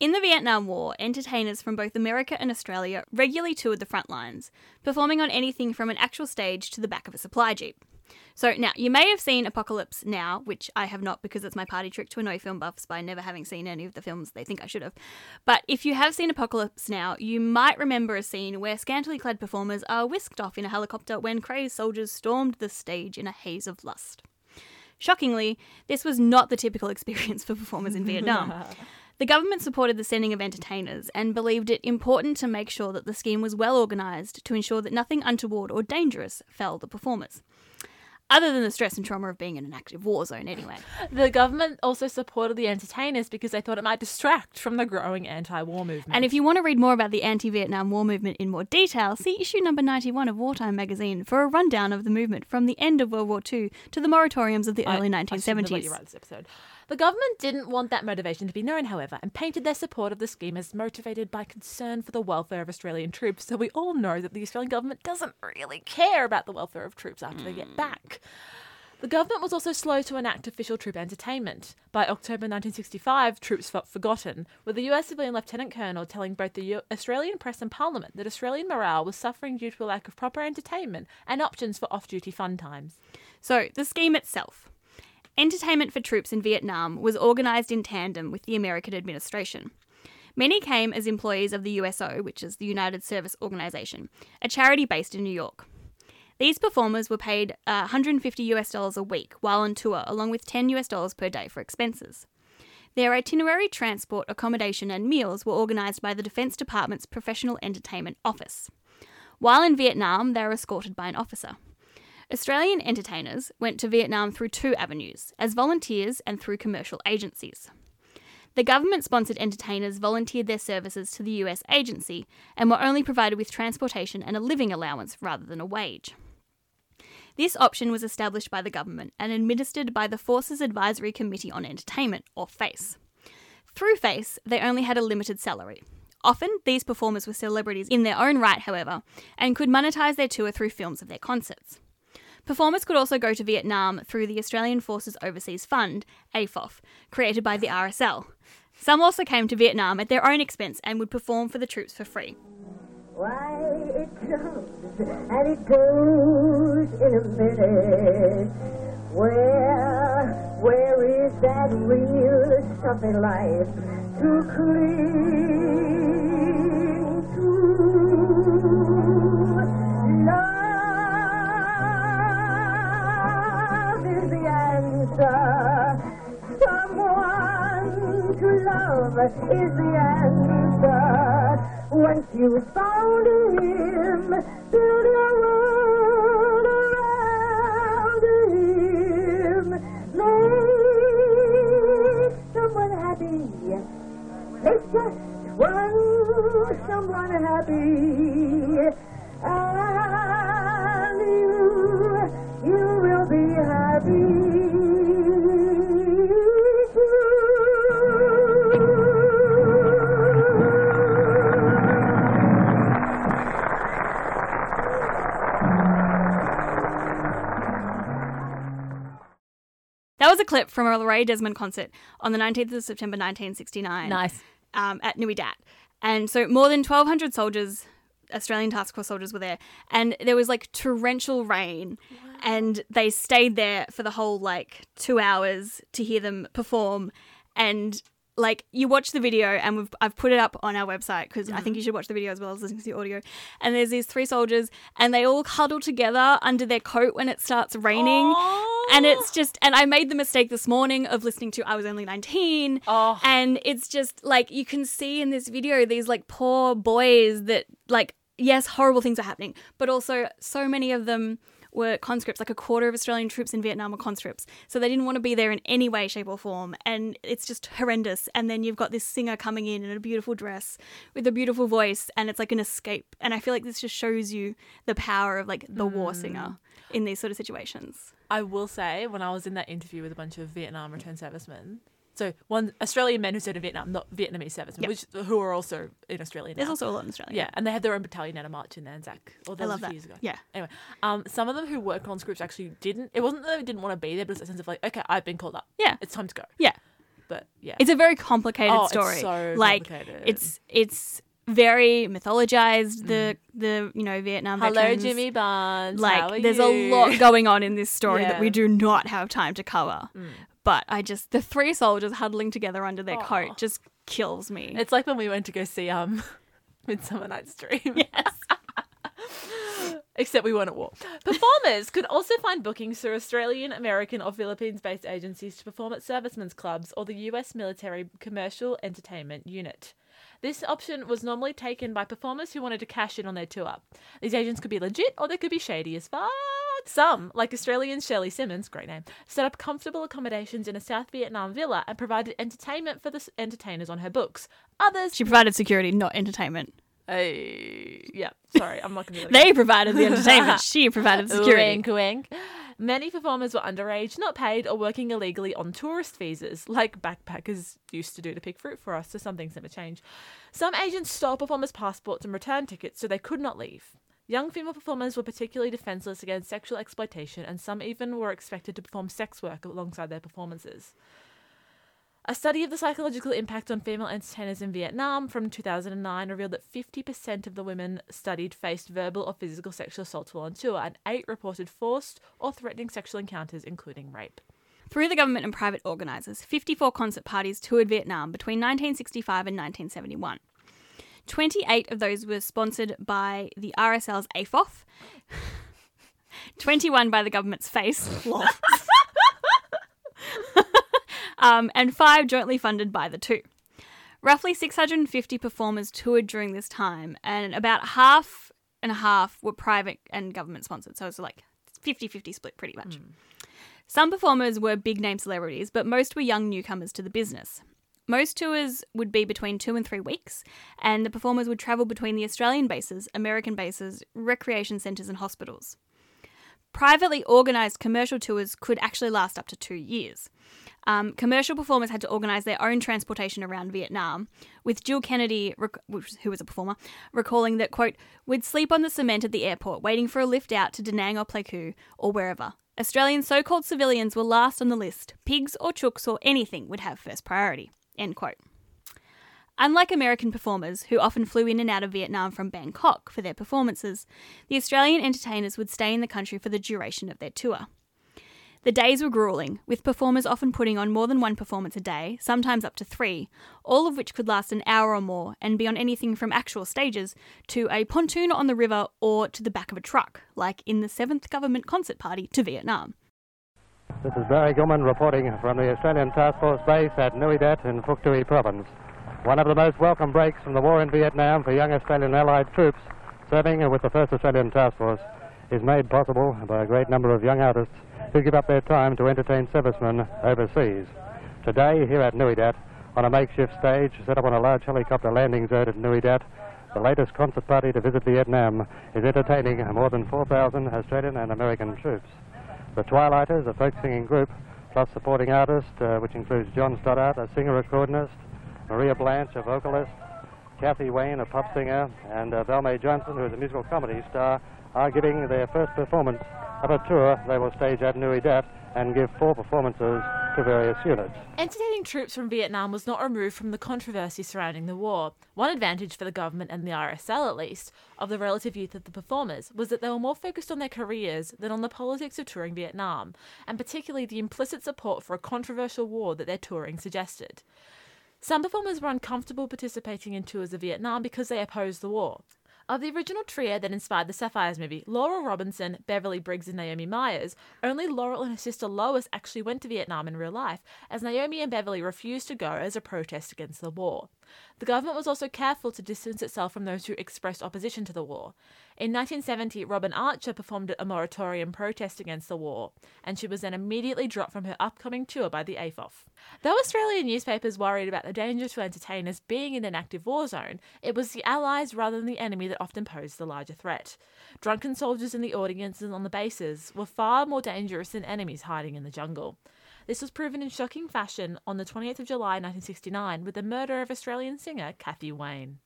In the Vietnam War, entertainers from both America and Australia regularly toured the front lines, performing on anything from an actual stage to the back of a supply jeep. So now, you may have seen Apocalypse Now, which I have not because it's my party trick to annoy film buffs by never having seen any of the films they think I should have. But if you have seen Apocalypse Now, you might remember a scene where scantily clad performers are whisked off in a helicopter when crazed soldiers stormed the stage in a haze of lust. Shockingly, this was not the typical *laughs* experience for performers in Vietnam. *laughs* The government supported the sending of entertainers and believed it important to make sure that the scheme was well organised to ensure that nothing untoward or dangerous fell the performers. Other than the stress and trauma of being in an active war zone, anyway. The government also supported the entertainers because they thought it might distract from the growing anti war movement. And if you want to read more about the anti Vietnam War movement in more detail, see issue number 91 of Wartime magazine for a rundown of the movement from the end of World War II to the moratoriums of the early I- I have 1970s. you write this episode. The government didn't want that motivation to be known, however, and painted their support of the scheme as motivated by concern for the welfare of Australian troops. So we all know that the Australian government doesn't really care about the welfare of troops after they get hmm. back. The government was also slow to enact official troop entertainment. By October 1965, troops felt forgotten, with the US civilian lieutenant colonel telling both the U- Australian press and parliament that Australian morale was suffering due to a lack of proper entertainment and options for off duty fun times. So, the scheme itself. Entertainment for troops in Vietnam was organised in tandem with the American administration. Many came as employees of the USO, which is the United Service Organization, a charity based in New York. These performers were paid uh, 150 US dollars a week while on tour, along with 10 US dollars per day for expenses. Their itinerary, transport, accommodation, and meals were organised by the Defence Department's Professional Entertainment Office. While in Vietnam, they were escorted by an officer. Australian entertainers went to Vietnam through two avenues as volunteers and through commercial agencies. The government sponsored entertainers volunteered their services to the US agency and were only provided with transportation and a living allowance rather than a wage. This option was established by the government and administered by the Forces Advisory Committee on Entertainment, or FACE. Through FACE, they only had a limited salary. Often, these performers were celebrities in their own right, however, and could monetize their tour through films of their concerts. Performers could also go to Vietnam through the Australian Forces Overseas Fund, AFOF, created by the RSL. Some also came to Vietnam at their own expense and would perform for the troops for free. Why, it comes and it goes in a minute. Where, where is that real something life Someone to love is the answer. Once you found him, build your world around him. Make someone happy. Make just one someone happy. And you, you will be happy. Was a clip from a Ray Desmond concert on the 19th of September 1969 Nice. um, at Nui Dat. And so more than 1,200 soldiers, Australian Task Force soldiers, were there. And there was like torrential rain. And they stayed there for the whole like two hours to hear them perform. And like you watch the video, and we've, I've put it up on our website because I think mm-hmm. you should watch the video as well as listening to the audio. And there's these three soldiers, and they all huddle together under their coat when it starts raining. And it's just, and I made the mistake this morning of listening to I Was Only 19. Oh. And it's just like, you can see in this video these like poor boys that, like, yes, horrible things are happening, but also so many of them were conscripts. Like a quarter of Australian troops in Vietnam were conscripts. So they didn't want to be there in any way, shape, or form. And it's just horrendous. And then you've got this singer coming in in a beautiful dress with a beautiful voice, and it's like an escape. And I feel like this just shows you the power of like the war mm. singer in these sort of situations. I will say, when I was in that interview with a bunch of Vietnam return servicemen, so one Australian men who served in Vietnam, not Vietnamese servicemen, Yep. which who are also in Australia now. There's also a lot in Australia. yeah, and they had their own battalion at a march in Anzac. Or I love a few that. years ago. Yeah. Anyway, um, some of them who worked on scripts actually didn't. It wasn't that they didn't want to be there, but it's a sense of like, okay, I've been called up. Yeah. it's time to go. Yeah. But yeah, It's a very complicated Oh, it's story. so like complicated. it's it's very mythologized. The the you know Vietnam. hello veterans. Jimmy Barnes. Like there's you? a lot going on in this story that we do not have time to cover. Mm. But I just the three soldiers huddling together under their Aw. coat just kills me. It's like when we went to go see um *laughs* Midsummer Night's Dream. Yes. *laughs* Except we weren't at war. Performers could also find bookings through Australian, American, or Philippines based agencies to perform at servicemen's clubs or the US military commercial entertainment unit. This option was normally taken by performers who wanted to cash in on their tour. These agents could be legit or they could be shady as fuck. Some, like Australian Shirley Simmons, great name, set up comfortable accommodations in a South Vietnam villa and provided entertainment for the entertainers on her books. Others, she provided security, not entertainment. Hey, yeah, sorry, I'm not going to. They provided the entertainment. she *laughs* provided security. Wink, wink. Many performers were underage, not paid, or working illegally on tourist visas, like backpackers used to do to pick fruit for us, so some things never change. Some agents stole performers' passports and return tickets so they could not leave. Young female performers were particularly defenseless against sexual exploitation, and some even were expected to perform sex work alongside their performances. A study of the psychological impact on female entertainers in Vietnam from 2009 revealed that 50% of the women studied faced verbal or physical sexual assault while on tour, and 8 reported forced or threatening sexual encounters, including rape. Through the government and private organisers, 54 concert parties toured Vietnam between 1965 and 1971. 28 of those were sponsored by the RSL's AFOF, *laughs* 21 by the government's FACE, *laughs* um, and five jointly funded by the two. Roughly 650 performers toured during this time, and about half and a half were private and government sponsored. So it's like 50 50 split pretty much. Some performers were big name celebrities, but most were young newcomers to the business. Most tours would be between two and three weeks, and the performers would travel between the Australian bases, American bases, recreation centres, and hospitals. Privately organised commercial tours could actually last up to two years. Um, commercial performers had to organise their own transportation around Vietnam, with Jill Kennedy, rec- who was a performer, recalling that, quote, we'd sleep on the cement at the airport waiting for a lift out to Da Nang or Pleiku or wherever. Australian so called civilians were last on the list. Pigs or chooks or anything would have first priority, end quote. Unlike American performers, who often flew in and out of Vietnam from Bangkok for their performances, the Australian entertainers would stay in the country for the duration of their tour. The days were grueling, with performers often putting on more than one performance a day, sometimes up to three, all of which could last an hour or more and be on anything from actual stages to a pontoon on the river or to the back of a truck, like in the 7th Government Concert Party to Vietnam. This is Barry Gilman reporting from the Australian Task Force base at Nui Dat in Tuy province. One of the most welcome breaks from the war in Vietnam for young Australian Allied troops serving with the 1st Australian Task Force is made possible by a great number of young artists who give up their time to entertain servicemen overseas. Today, here at Nui Dat, on a makeshift stage set up on a large helicopter landing zone at Nui Dat, the latest concert party to visit Vietnam is entertaining more than 4,000 Australian and American troops. The Twilighters, a folk singing group, plus supporting artists, uh, which includes John Stoddart, a singer accordionist, Maria Blanche, a vocalist, Kathy Wayne, a pop singer, and uh, Valmay Johnson, who is a musical comedy star, are giving their first performance of a tour. They will stage at Nui Dat and give four performances to various units. Entertaining troops from Vietnam was not removed from the controversy surrounding the war. One advantage for the government and the RSL, at least, of the relative youth of the performers was that they were more focused on their careers than on the politics of touring Vietnam, and particularly the implicit support for a controversial war that their touring suggested. Some performers were uncomfortable participating in tours of Vietnam because they opposed the war. Of the original trio that inspired the Sapphires movie, Laurel Robinson, Beverly Briggs, and Naomi Myers, only Laurel and her sister Lois actually went to Vietnam in real life, as Naomi and Beverly refused to go as a protest against the war. The government was also careful to distance itself from those who expressed opposition to the war. In 1970, Robin Archer performed a moratorium protest against the war, and she was then immediately dropped from her upcoming tour by the AFOF. Though Australian newspapers worried about the danger to entertainers being in an active war zone, it was the Allies rather than the enemy that often posed the larger threat. Drunken soldiers in the audiences and on the bases were far more dangerous than enemies hiding in the jungle. This was proven in shocking fashion on the 28th of July 1969 with the murder of Australian singer Kathy Wayne.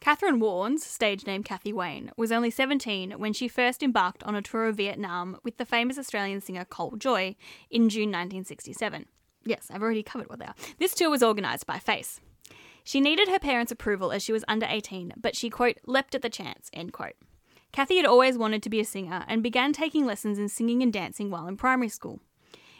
Catherine Warnes, stage name Kathy Wayne, was only 17 when she first embarked on a tour of Vietnam with the famous Australian singer Col Joye in June 1967. Yes, I've already covered what they are. This tour was organised by Face. She needed her parents' approval as she was under 18, but she, quote, leapt at the chance, end quote. Kathy had always wanted to be a singer and began taking lessons in singing and dancing while in primary school.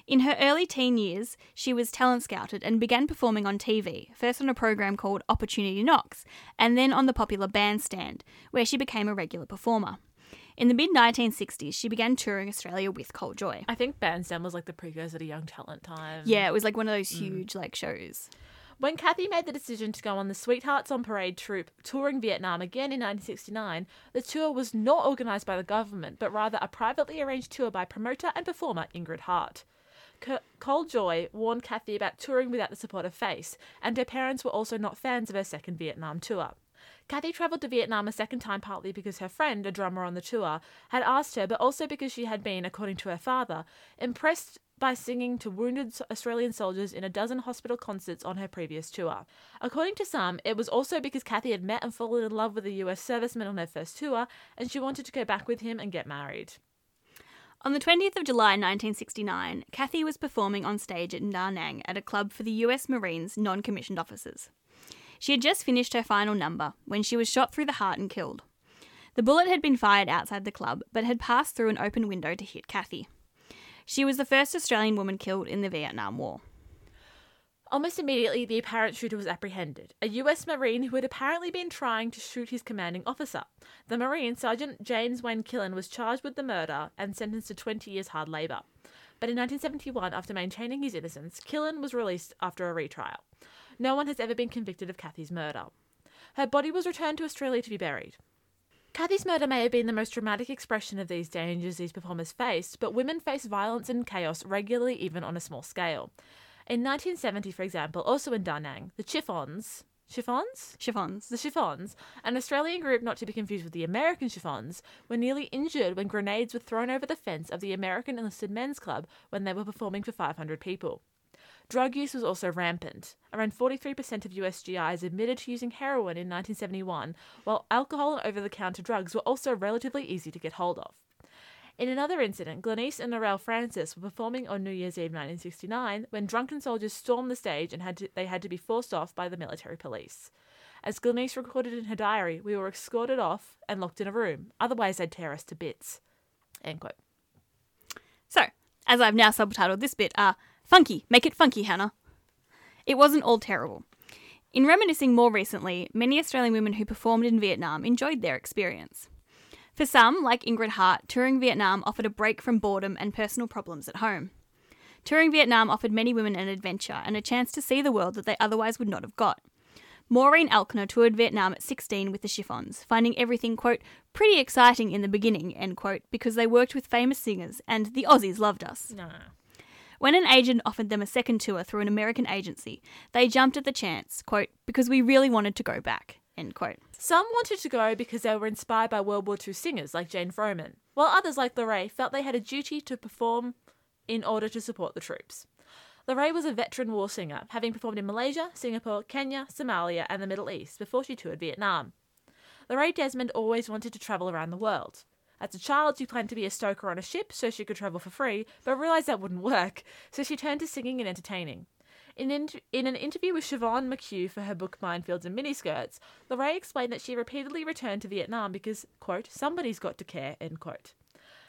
In her early teen years, she was talent scouted and began performing on TV, first on a program called Opportunity Knocks, and then on the popular Bandstand, where she became a regular performer. In the mid 1960s, she began touring Australia with Col Joye. I think Bandstand was like the precursor to Young Talent Time. Yeah, it was like one of those mm. huge like shows. When Kathy made the decision to go on the Sweethearts on Parade troupe touring Vietnam again in 1969, the tour was not organised by the government, but rather a privately arranged tour by promoter and performer Ingrid Hart. C- Col Joye warned Kathy about touring without the support of Face, and her parents were also not fans of her second Vietnam tour. Kathy travelled to Vietnam a second time partly because her friend, a drummer on the tour, had asked her, but also because she had been, according to her father, impressed by singing to wounded Australian soldiers in a dozen hospital concerts on her previous tour. According to some, it was also because Kathy had met and fallen in love with a US serviceman on her first tour, and she wanted to go back with him and get married. On the 20th of July 1969, Kathy was performing on stage at Da Nang at a club for the US Marines non commissioned officers. She had just finished her final number when she was shot through the heart and killed. The bullet had been fired outside the club but had passed through an open window to hit Kathy. She was the first Australian woman killed in the Vietnam War. Almost immediately, the apparent shooter was apprehended, a US Marine who had apparently been trying to shoot his commanding officer. The Marine, Sergeant James Wayne Killen, was charged with the murder and sentenced to 20 years hard labour. But in 1971, after maintaining his innocence, Killen was released after a retrial. No one has ever been convicted of Kathy's murder. Her body was returned to Australia to be buried. Kathy's murder may have been the most dramatic expression of these dangers these performers faced, but women face violence and chaos regularly, even on a small scale. In 1970, for example, also in Da Nang, the Chiffons, Chiffons? Chiffons. The Chiffons, an Australian group not to be confused with the American Chiffons, were nearly injured when grenades were thrown over the fence of the American Enlisted Men's Club when they were performing for 500 people. Drug use was also rampant. Around 43% of US GIs admitted to using heroin in 1971, while alcohol and over the counter drugs were also relatively easy to get hold of. In another incident, Glenise and Narelle Francis were performing on New Year's Eve 1969 when drunken soldiers stormed the stage and had to, they had to be forced off by the military police. As Glenise recorded in her diary, we were escorted off and locked in a room, otherwise they'd tear us to bits. End quote. So, as I've now subtitled this bit, uh, Funky, make it funky, Hannah. It wasn't all terrible. In reminiscing more recently, many Australian women who performed in Vietnam enjoyed their experience. For some, like Ingrid Hart, touring Vietnam offered a break from boredom and personal problems at home. Touring Vietnam offered many women an adventure and a chance to see the world that they otherwise would not have got. Maureen Alkner toured Vietnam at 16 with the Chiffons, finding everything, quote, pretty exciting in the beginning, end quote, because they worked with famous singers and the Aussies loved us. No. When an agent offered them a second tour through an American agency, they jumped at the chance, quote, because we really wanted to go back, end quote. Some wanted to go because they were inspired by World War II singers like Jane Froman, while others like Lorraine felt they had a duty to perform in order to support the troops. Lorraine was a veteran war singer, having performed in Malaysia, Singapore, Kenya, Somalia, and the Middle East before she toured Vietnam. Lorraine Desmond always wanted to travel around the world. As a child, she planned to be a stoker on a ship so she could travel for free, but realised that wouldn't work, so she turned to singing and entertaining. In, int- in an interview with Siobhan McHugh for her book Minefields and Miniskirts, Lorraine explained that she repeatedly returned to Vietnam because, quote, somebody's got to care, end quote.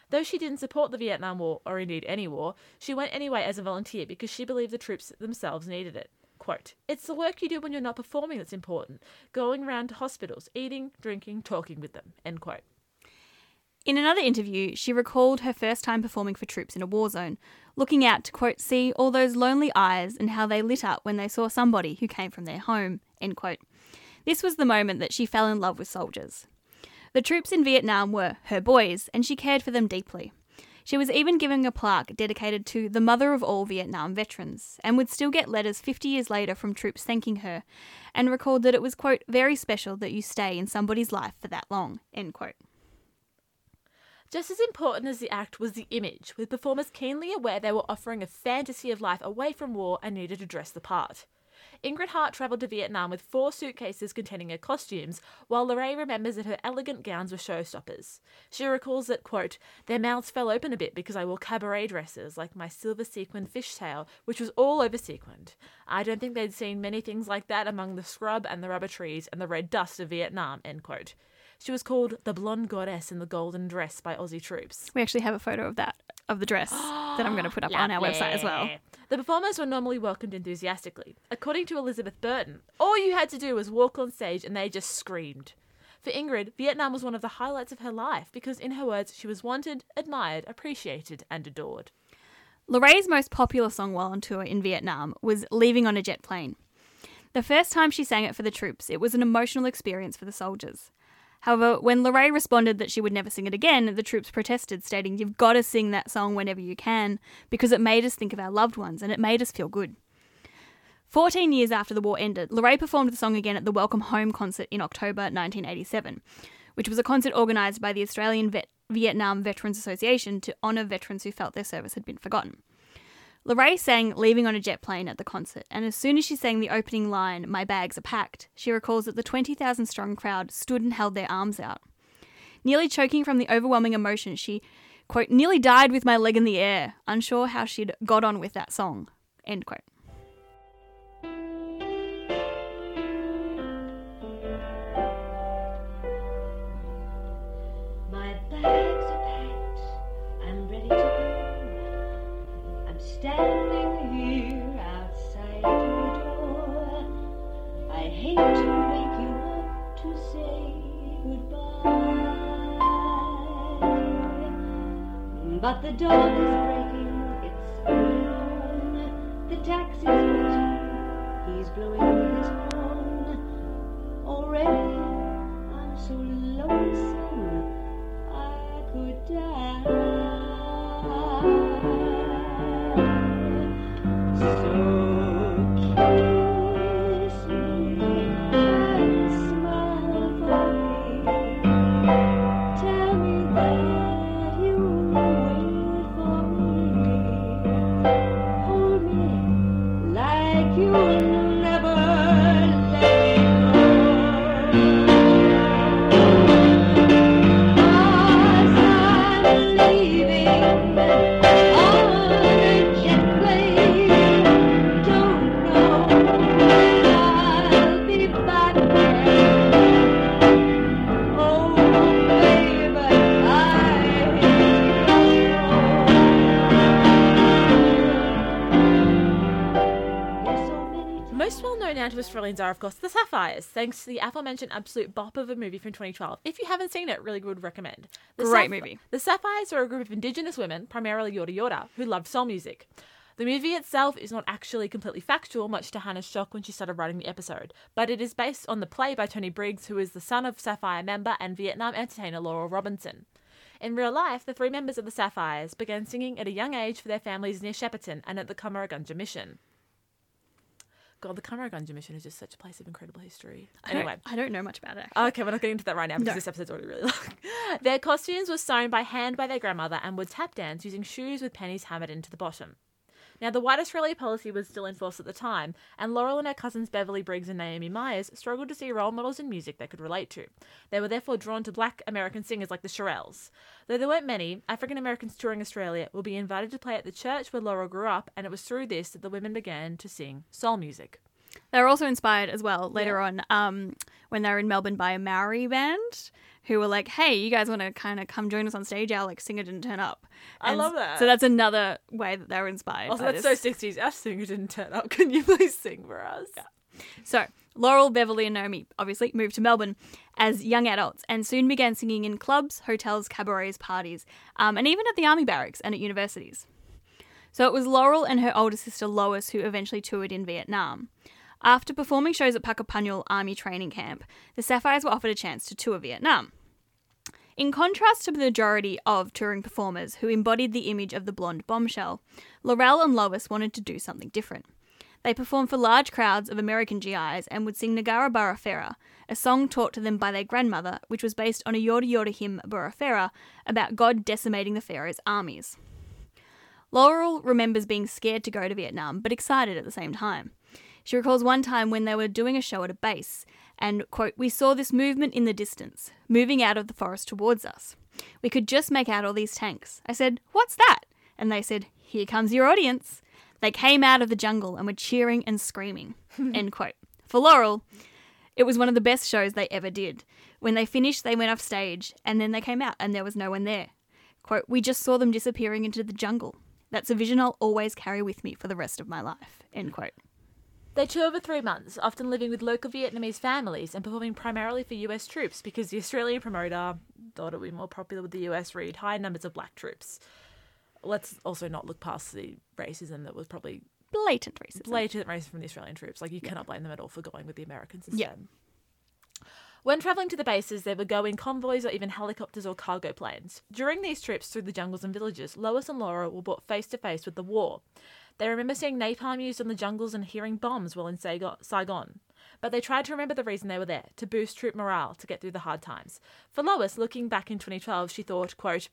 Though she didn't support the Vietnam War, or indeed any war, she went anyway as a volunteer because she believed the troops themselves needed it. Quote, It's the work you do when you're not performing that's important. Going around to hospitals, eating, drinking, talking with them. End quote. In another interview, she recalled her first time performing for troops in a war zone, looking out to, quote, see all those lonely eyes and how they lit up when they saw somebody who came from their home, end quote. This was the moment that she fell in love with soldiers. The troops in Vietnam were her boys, and she cared for them deeply. She was even given a plaque dedicated to the mother of all Vietnam veterans, and would still get letters 50 years later from troops thanking her, and recalled that it was, quote, very special that you stay in somebody's life for that long, end quote. Just as important as the act was the image, with performers keenly aware they were offering a fantasy of life away from war and needed to dress the part. Ingrid Hart travelled to Vietnam with four suitcases containing her costumes, while Lorraine remembers that her elegant gowns were showstoppers. She recalls that, quote, their mouths fell open a bit because I wore cabaret dresses, like my silver sequined fishtail, which was all over sequined. I don't think they'd seen many things like that among the scrub and the rubber trees and the red dust of Vietnam, end quote. She was called the blonde goddess in the golden dress by Aussie troops. We actually have a photo of that, of the dress, that I'm going to put up on our *gasps* website as well. The performers were normally welcomed enthusiastically. According to Elizabeth Burton, all you had to do was walk on stage and they just screamed. For Ingrid, Vietnam was one of the highlights of her life because, in her words, she was wanted, admired, appreciated, and adored. Lorraine's most popular song while on tour in Vietnam was Leaving on a Jet Plane. The first time she sang it for the troops, it was an emotional experience for the soldiers. However, when Lorraine responded that she would never sing it again, the troops protested, stating, You've got to sing that song whenever you can, because it made us think of our loved ones and it made us feel good. 14 years after the war ended, Lorraine performed the song again at the Welcome Home concert in October 1987, which was a concert organised by the Australian Vet- Vietnam Veterans Association to honour veterans who felt their service had been forgotten. Lorraine sang Leaving on a Jet Plane at the concert, and as soon as she sang the opening line, My bags are packed, she recalls that the 20,000 strong crowd stood and held their arms out. Nearly choking from the overwhelming emotion, she, quote, nearly died with my leg in the air, unsure how she'd got on with that song, end quote. standing here outside your door. I hate to wake you up to say goodbye. But the dawn is breaking its own. The taxi's waiting. He's blowing are, of course, the Sapphires, thanks to the aforementioned absolute bop of a movie from 2012. If you haven't seen it, really would recommend. The Great movie. The Sapphires are a group of Indigenous women, primarily Yorta Yorta, who loved soul music. The movie itself is not actually completely factual, much to Hannah's shock when she started writing the episode, but it is based on the play by Tony Briggs, who is the son of Sapphire member and Vietnam entertainer Laurel Robinson. In real life, the three members of the Sapphires began singing at a young age for their families near Shepparton and at the Cummeragunja Mission. God, the Cummeragunja Mission is just such a place of incredible history. I don't- Anyway, I don't know much about it. Actually. Okay, we're not getting into that right now because No. this episode's already really *laughs* long. their costumes were sewn by hand by their grandmother and would tap dance using shoes with pennies hammered into the bottom. Now, the white Australia policy was still in force at the time, and Laurel and her cousins Beverly Briggs and Naomi Myers struggled to see role models in music they could relate to. They were therefore drawn to black American singers like the Shirelles. Though there weren't many, African Americans touring Australia will be invited to play at the church where Laurel grew up, and it was through this that the women began to sing soul music. They were also inspired as well later on um, when they were in Melbourne by a Maori band who were like, "Hey, you guys want to kind of come join us on stage? Our like singer didn't turn up." I love that. So that's another way that they were inspired. Also, that's this. so 60s. Our singer didn't turn up. *laughs* Can you please sing for us? So, Laurel, Beverly, and Naomi obviously moved to Melbourne as young adults and soon began singing in clubs, hotels, cabarets, parties, um, and even at the army barracks and at universities. So, it was Laurel and her older sister Lois who eventually toured in Vietnam. After performing shows at Puckapunyal Army Training Camp, the Sapphires were offered a chance to tour Vietnam. In contrast to the majority of touring performers who embodied the image of the blonde bombshell, Laurel and Lois wanted to do something different. They performed for large crowds of American GIs and would sing Ngarra Burra Ferra, a song taught to them by their grandmother, which was based on a Yorta Yorta hymn Barafera about God decimating the Pharaoh's armies. Laurel remembers being scared to go to Vietnam, but excited at the same time. She recalls one time when they were doing a show at a base, and, quote, we saw this movement in the distance, moving out of the forest towards us. We could just make out all these tanks. I said, What's that? And they said, Here comes your audience. They came out of the jungle and were cheering and screaming. *laughs* End quote. For Laurel, it was one of the best shows they ever did. When they finished, they went off stage and then they came out and there was no one there. Quote, We just saw them disappearing into the jungle. That's a vision I'll always carry with me for the rest of my life. End quote. They toured for three months, often living with local Vietnamese families and performing primarily for US troops because the Australian promoter thought it would be more popular with the US read high numbers of black troops. Let's also not look past the racism that was probably Blatant racism. blatant racism from the Australian troops. Like you cannot blame them at all for going with the Americans Yeah. When travelling to the bases, they would go in convoys or even helicopters or cargo planes. During these trips through the jungles and villages, Lois and Laura were brought face to face with the war. They remember seeing napalm used in the jungles and hearing bombs while in Saigon. But they tried to remember the reason they were there, to boost troop morale, to get through the hard times. For Lois, looking back in 2012, she thought, quote,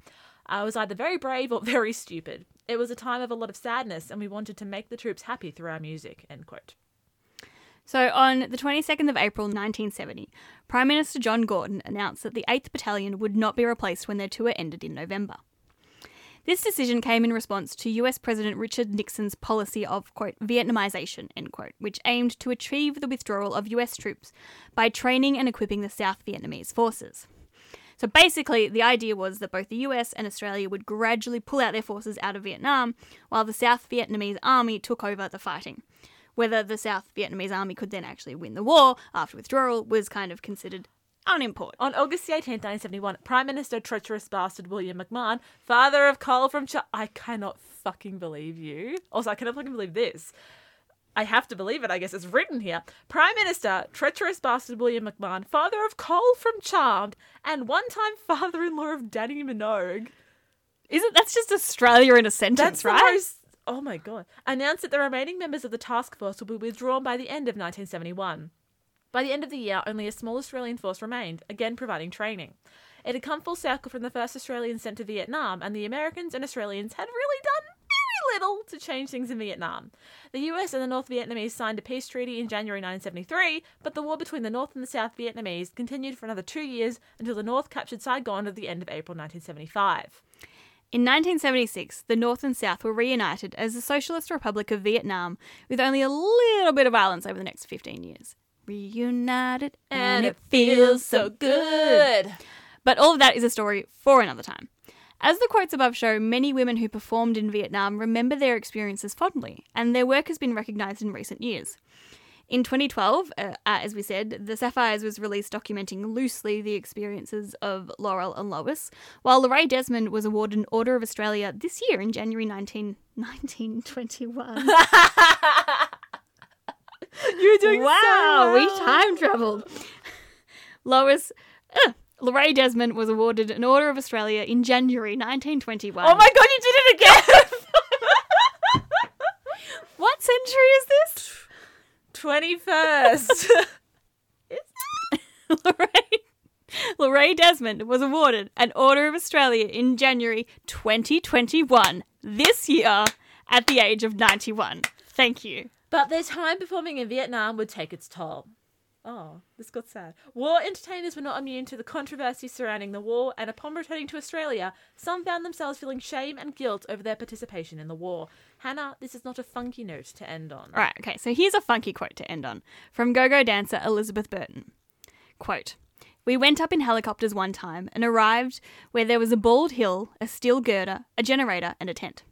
I was either very brave or *laughs* very stupid. It was a time of a lot of sadness, and we wanted to make the troops happy through our music, end quote. So, on the 22nd of April 1970, Prime Minister John Gorton announced that the 8th Battalion would not be replaced when their tour ended in November. This decision came in response to US President Richard Nixon's policy of, quote, Vietnamization, end quote, which aimed to achieve the withdrawal of US troops by training and equipping the South Vietnamese forces. So basically, the idea was that both the US and Australia would gradually pull out their forces out of Vietnam while the South Vietnamese army took over the fighting. Whether the South Vietnamese army could then actually win the war after withdrawal was kind of considered unimportant. On August the 18th, 1971, Prime Minister treacherous bastard William McMahon, father of Cole from Ch- I cannot fucking believe you. Also, I cannot fucking believe this. I have to believe it, I guess it's written here. Prime Minister, treacherous bastard William McMahon, father of Cole from Charmed, and one time father in law of Dannii Minogue. Isn't that's just Australia in a sentence, That's right? most. Oh my god! Announced that the remaining members of the task force will be withdrawn by the end of 1971. By the end of the year, only a small Australian force remained, again providing training. It had come full circle from the first Australians sent to Vietnam, and the Americans and Australians had really done very little to change things in Vietnam. The US and the North Vietnamese signed a peace treaty in January 1973, but the war between the North and the South Vietnamese continued for another two years until the North captured Saigon at the end of April 1975. In 1976, the North and South were reunited as the Socialist Republic of Vietnam, with only a little bit of violence over the next 15 years. Reunited, And it feels so good. But all of that is a story for another time. As the quotes above show, many women who performed in Vietnam remember their experiences fondly, and their work has been recognised in recent years. In 2012, uh, uh, as we said, The Sapphires was released documenting loosely the experiences of Laurel and Lois, while Lorraine Desmond was awarded an Order of Australia this year in January 19, 1921. *laughs* *laughs* You're doing wow, so we time traveled. Lois, uh, Lorraine Desmond was awarded an Order of Australia in January 1921. Oh my god, you did it again! *laughs* What century is this? 21st. *laughs* Lorraine, Lorraine Desmond was awarded an Order of Australia in January 2021, this year, at the age of 91. Thank you. But their time performing in Vietnam would take its toll. Oh, this got sad. War entertainers were not immune to the controversy surrounding the war, and upon returning to Australia, some found themselves feeling shame and guilt over their participation in the war. Hannah, this is not a funky note to end on. Right, okay, so here's a funky quote to end on from go go dancer Elizabeth Burton. Quote We went up in helicopters one time and arrived where there was a bald hill, a steel girder, a generator, and a tent.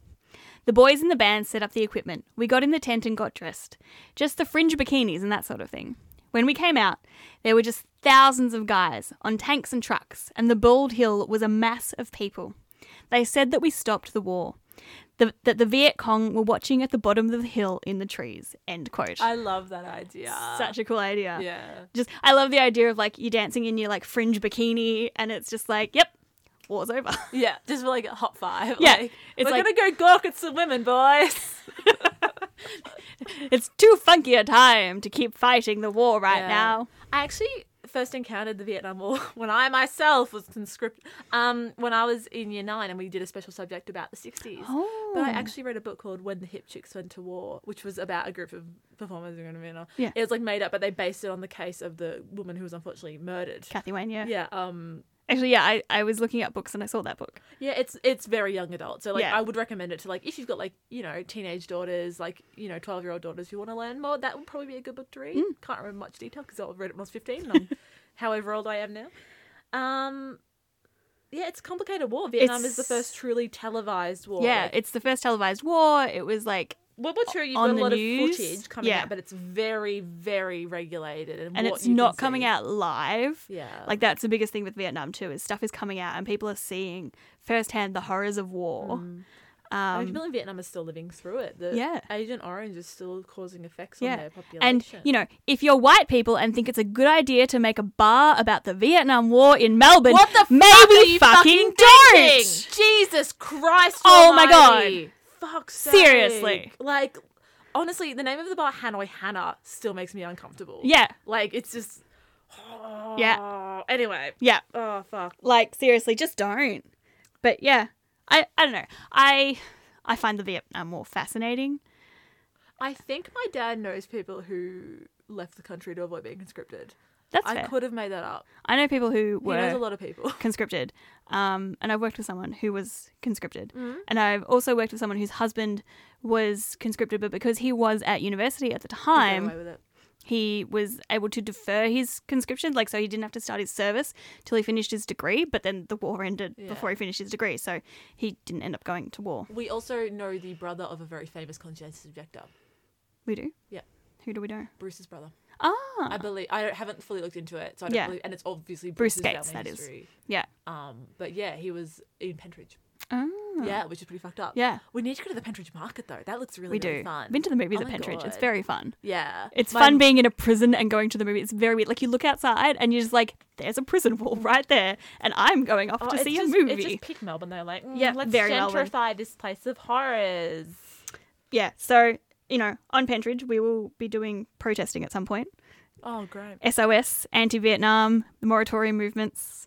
The boys in the band set up the equipment. We got in the tent and got dressed. Just the fringe bikinis and that sort of thing. When we came out, there were just thousands of guys on tanks and trucks, and the bald hill was a mass of people. They said that we stopped the war. The, that the Viet Cong were watching at the bottom of the hill in the trees. End quote. I love that idea. Such a cool idea. Yeah. Just I love the idea of like you dancing in your like fringe bikini and it's just like, yep, war's over. *laughs* Yeah, just for like a hot five. Yeah, like, it's we're like- gonna go gawk at some women, boys. *laughs* it's too funky a time to keep fighting the war right Yeah. now. I actually first encountered the Vietnam War *laughs* when I myself was conscripted. Um, when I was in year nine, and we did a special subject about the '60s. Oh. But I Oh. actually read a book called When the Hip Chicks Went to War, which was about a group of performers in Vietnam. Yeah. It was like made up, but they based it on the case of the woman who was unfortunately murdered. Cathy Wayne, yeah. Yeah. Um. Actually, yeah, I, I was looking at books and I saw that book. Yeah, it's it's very young adult. So like Yeah. I would recommend it to like if you've got like, you know, teenage daughters, like, you know, 12-year-old daughters who want to learn more, that would probably be a good book to read. Mm. Can't remember much detail because I read it when I was 15 and I'm *laughs* however old I am now. Um yeah, it's a complicated war. Vietnam is the It's- first truly televised war. Yeah, Like, it's the first televised war. It was like well, but true, you've got a lot news. of footage coming Yeah. out, but it's very, very regulated, and, and it's not coming see. out live. Yeah, Like that's the biggest thing with Vietnam too, is stuff is coming out and people are seeing firsthand the horrors of war. Mm. Um, people in Vietnam are still living through it. The Yeah. Agent Orange is still causing effects Yeah. on their population. And, you know, if you're white people and think it's a good idea to make a bar about the Vietnam War in Melbourne, What the maybe fuck are you fucking, fucking don't! Jesus Christ! Oh my almighty. Fuck's sake. Seriously. Like, honestly, the name of the bar, Hanoi Hannah, still makes me uncomfortable. Yeah. Like, it's just. *sighs* Yeah. Anyway. Yeah. Oh fuck. Like, seriously, just don't. But yeah, I, I don't know. I I find the Vietnam War fascinating. I think my dad knows people who left the country to avoid being conscripted. That's I fair. could have made that up. I know people who He were knows a lot of people. *laughs* conscripted, um, and I've worked with someone who was conscripted, Mhm. and I've also worked with someone whose husband was conscripted, but because he was at university at the time, he was able to defer his conscription, like so he didn't have to start his service till he finished his degree. But then the war ended Yeah. before he finished his degree, so he didn't end up going to war. We also know the brother of a very famous conscientious objector. We do. Yeah. Who do we know? Bruce's brother. Ah, I believe I don't, haven't fully looked into it, so I don't Yeah. believe, and it's obviously Bruce Bruce's Gates, that is. history. Yeah. Um, but yeah, he was in Pentridge. Ah. Yeah, which is pretty fucked up. Yeah. We need to go to the Pentridge Market though. That looks really, we really do. fun. Been to the movies Oh at Pentridge. It's very fun. Yeah. It's My- fun being in a prison and going to the movie. It's very weird. Like you look outside and you're just like, there's a prison wall *laughs* right there, and I'm going off Oh, to see just, a movie. It's just pick Melbourne though. Like, mm, Yeah, let's very Melbourne. gentrify this place of horrors. Yeah. So you know, on Pentridge, we will be doing protesting at some point. Oh, great. SOS, anti-Vietnam, the moratorium movements.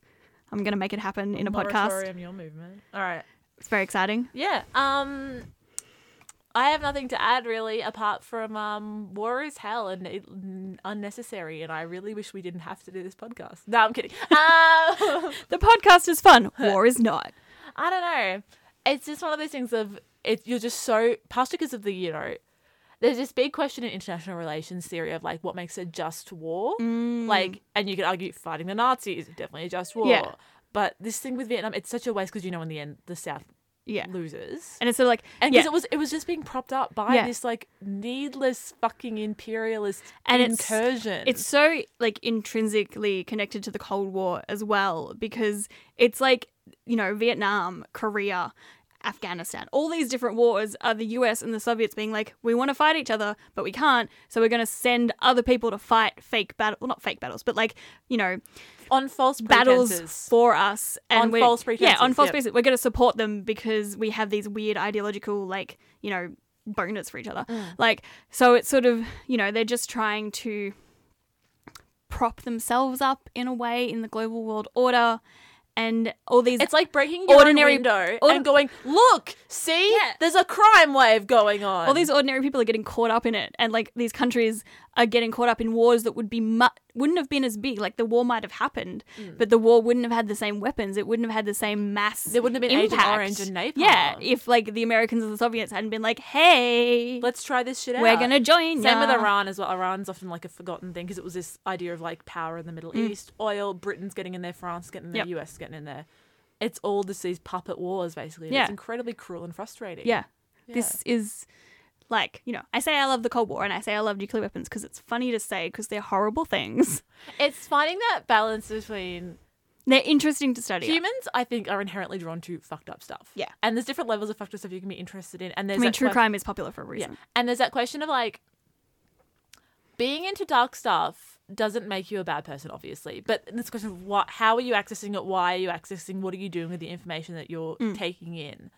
I'm going to make it happen in a podcast. Moratorium, your movement. All right. It's very exciting. Yeah. Um, I have nothing to add really, apart from um, war is hell and it, n- unnecessary, and I really wish we didn't have to do this podcast. No, I'm kidding. *laughs* Um, *laughs* The podcast is fun. *laughs* War is not. I don't know. It's just one of those things of it. You're just so partially because of the you know. There's this big question in international relations theory of like what makes a just war, mm. like, and you could argue fighting the Nazis is definitely a just war. Yeah. But this thing with Vietnam, it's such a waste because you know in the end the South Yeah. loses. And it's sort of like, And yeah. it was it was just being propped up by Yeah. this like needless fucking imperialist and it's incursion. It's so like intrinsically connected to the Cold War as well because it's like you know Vietnam, Korea, Afghanistan, all these different wars are the US and the Soviets being like, we want to fight each other, but we can't, so we're going to send other people to fight fake battle, well, not fake battles, but like you know on false battles pretenses. for us and On we're- yeah on false yep. pretenses we're going to support them because we have these weird ideological like you know boners for each other Mm. like so it's sort of you know they're just trying to prop themselves up in a way in the global world order and all these It's like breaking your ordinary- window and going, look, see, there's a crime wave going on. all these ordinary people are getting caught up in it and like these countries are getting caught up in wars that would be mu- wouldn't have been as big like the war might have happened Mm. but the war wouldn't have had the same weapons it wouldn't have had the same mass There wouldn't have been Agent impact. Orange and napalm. yeah if like the americans and the soviets hadn't been like hey let's try this shit out. we're gonna join Same with. Iran as well. Iran's often like a forgotten thing because it was this idea of like power in the Middle Mm. East, oil, Britain's getting in there, France getting in there, Yep. US getting in there. It's all just these puppet wars basically. Yeah. It's incredibly cruel and frustrating. yeah. Yeah. this is like you know i say i love the cold war and i say i love nuclear weapons because it's funny to say because they're horrible things It's finding that balance between they're interesting to study humans. I think are inherently drawn to fucked up stuff. Yeah. and there's different levels of fucked up stuff you can be interested in. And i there's mean true que- crime is popular for a reason Yeah. And there's that question of like being into dark stuff doesn't make you a bad person, obviously. But this question of what how are you accessing it? Why are you accessing? What are you doing with the information that you're Mm. taking in?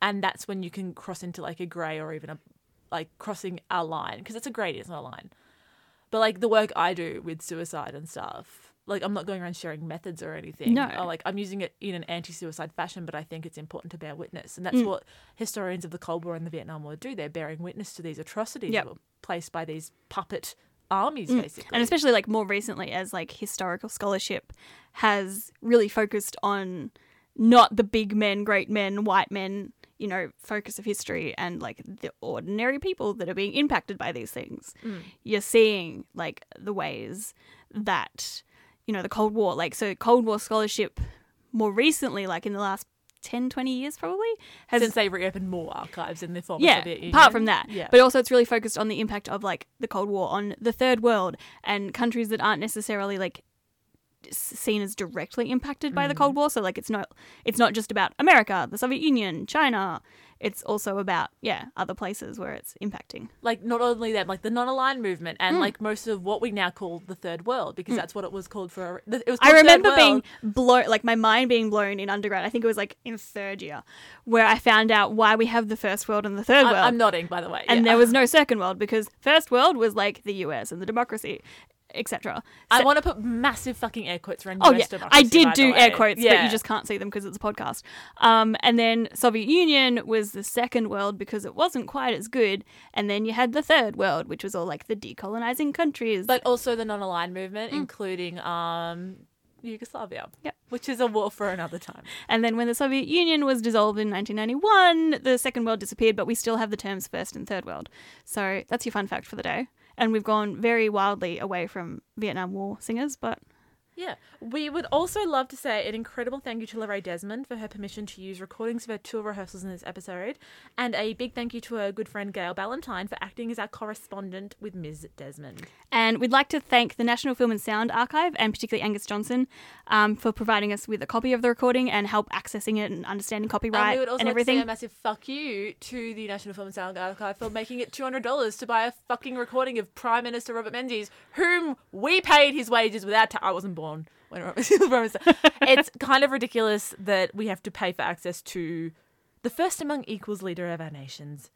And that's when you can cross into like a grey or even a like crossing our line because it's a gradient, it's not a line. But like the work I do with suicide and stuff, like I'm not going around sharing methods or anything. No. Or, like I'm using it in an anti-suicide fashion, but I think it's important to bear witness, and that's Mm. what historians of the Cold War and the Vietnam War do. They're bearing witness to these atrocities Yep. that were placed by these puppet armies, Mm. basically. And especially like more recently, as like historical scholarship has really focused on not the big men, great men, white men, you know, focus of history and like the ordinary people that are being impacted by these things. Mm. You're seeing like the ways that, you know, the Cold War, like, so Cold War scholarship more recently, like in the last 10, 20 years probably, has since they reopened more archives in the former yeah, Soviet Union. apart from that. yeah. But also it's really focused on the impact of like the Cold War on the third world and countries that aren't necessarily like seen as directly impacted by the Mm. Cold War. So like it's not it's not just about America, the Soviet Union, China. It's also about yeah, other places where it's impacting. like not only that, like the non-aligned movement and Mm. like most of what we now call the third world, because Mm. that's what it was called for. It was I remember being blown, like my mind being blown in undergrad. I think it was like in third year, where I found out why we have the first world and the third I- world. I'm nodding, by the way. and yeah. there was *laughs* no second world because first world was like the US and the democracy, etc. I want to put massive fucking air quotes around Oh yeah, I did do way. air quotes, but you just can't see them because it's a podcast. Um, and then Soviet Union was the second world because it wasn't quite as good, and then you had the third world, which was all like the decolonizing countries. but also the non-aligned movement, Mm. including um, Yugoslavia, Yep. which is a war for another time. And then when the Soviet Union was dissolved in 1991, the second world disappeared, but we still have the terms first and third world. So that's your fun fact for the day. And we've gone very wildly away from Vietnam War singers, but Yeah. We would also love to say an incredible thank you to Lorraine Desmond for her permission to use recordings of her tour rehearsals in this episode, and a big thank you to her good friend Gail Ballantyne for acting as our correspondent with Ms. Desmond. And we'd like to thank the National Film and Sound Archive and particularly Angus Johnson um, for providing us with a copy of the recording and help accessing it and understanding copyright and we would also and like to everything. say a massive fuck you to the National Film and Sound Archive for making it two hundred dollars to buy a fucking recording of Prime Minister Robert Menzies, whom we paid his wages without. Ta- I wasn't born when *laughs* it's kind of ridiculous that we have to pay for access to the first among equals leader of our nation's.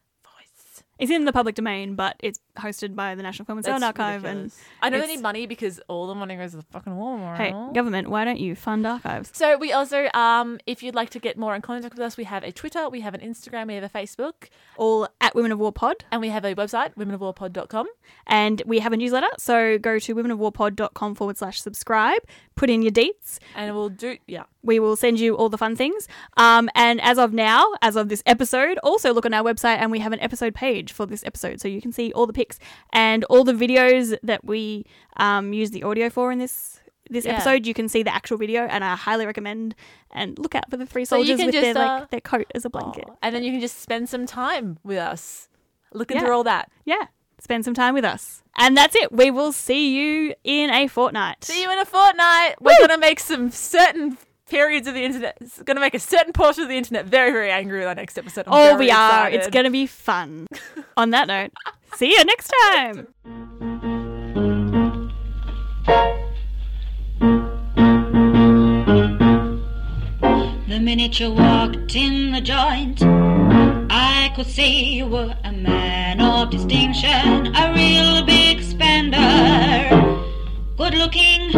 It's in the public domain, but it's hosted by the National Film and Sound Archive. ridiculous. I know they need money because all the money goes to the fucking war. And hey, government, why don't you fund archives? So we also, um, if you'd like to get more in contact with us, we have a Twitter, we have an Instagram, we have a Facebook, All at Women of War Pod. and we have a website, womenofwarpod.com. And we have a newsletter, so go to womenofwarpod.com forward slash subscribe, put in your deets. And we'll do, yeah. We will send you all the fun things. Um, and as of now, as of this episode, also look on our website and we have an episode page for this episode. So you can see all the pics and all the videos that we um, use the audio for in this this Yeah. episode. You can see the actual video and I highly recommend and look out for the three So soldiers can with their, uh, like, their coat as a blanket. And then you can just spend some time with us looking Yeah. through all that. Yeah. Spend some time with us. And that's it. We will see you in a fortnight. See you in a fortnight. We're going to make some certain periods of the internet, it's going to make a certain portion of the internet very, very angry with our next episode. I'm Oh, we are. excited. It's going to be fun. *laughs* On that note, see you next time. The minute you walked in the joint, I could see you were a man of distinction, a real big spender. Good looking,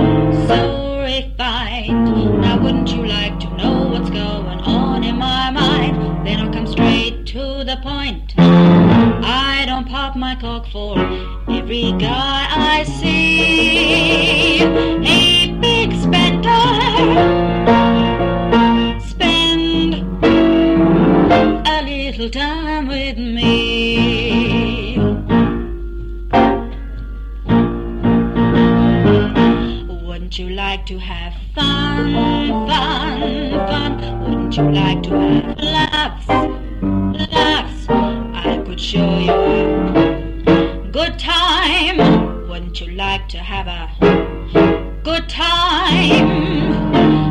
so refined. Now, wouldn't you like to know what's going on in my mind? Then I'll come straight to the point. I don't pop my cork for every guy I see. A big spender spend a little time with me. Wouldn't you like to have fun, fun, fun? Wouldn't you like to have laughs, laughs? I could show you a good time. Wouldn't you like to have a good time?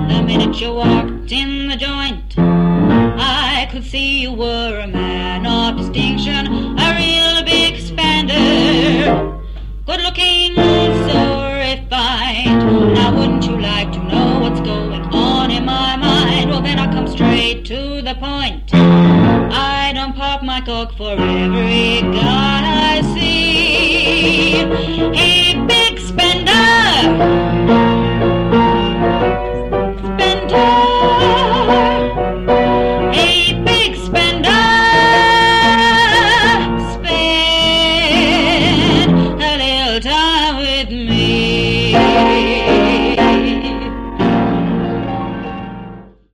The minute you walked in the joint, I could see you were a man of distinction, a real big spender. Good looking, so refined. Wouldn't you like to know what's going on in my mind? Well then I'll come straight to the point. I don't pop my cork for every guy I see. Hey, big spender! Spender!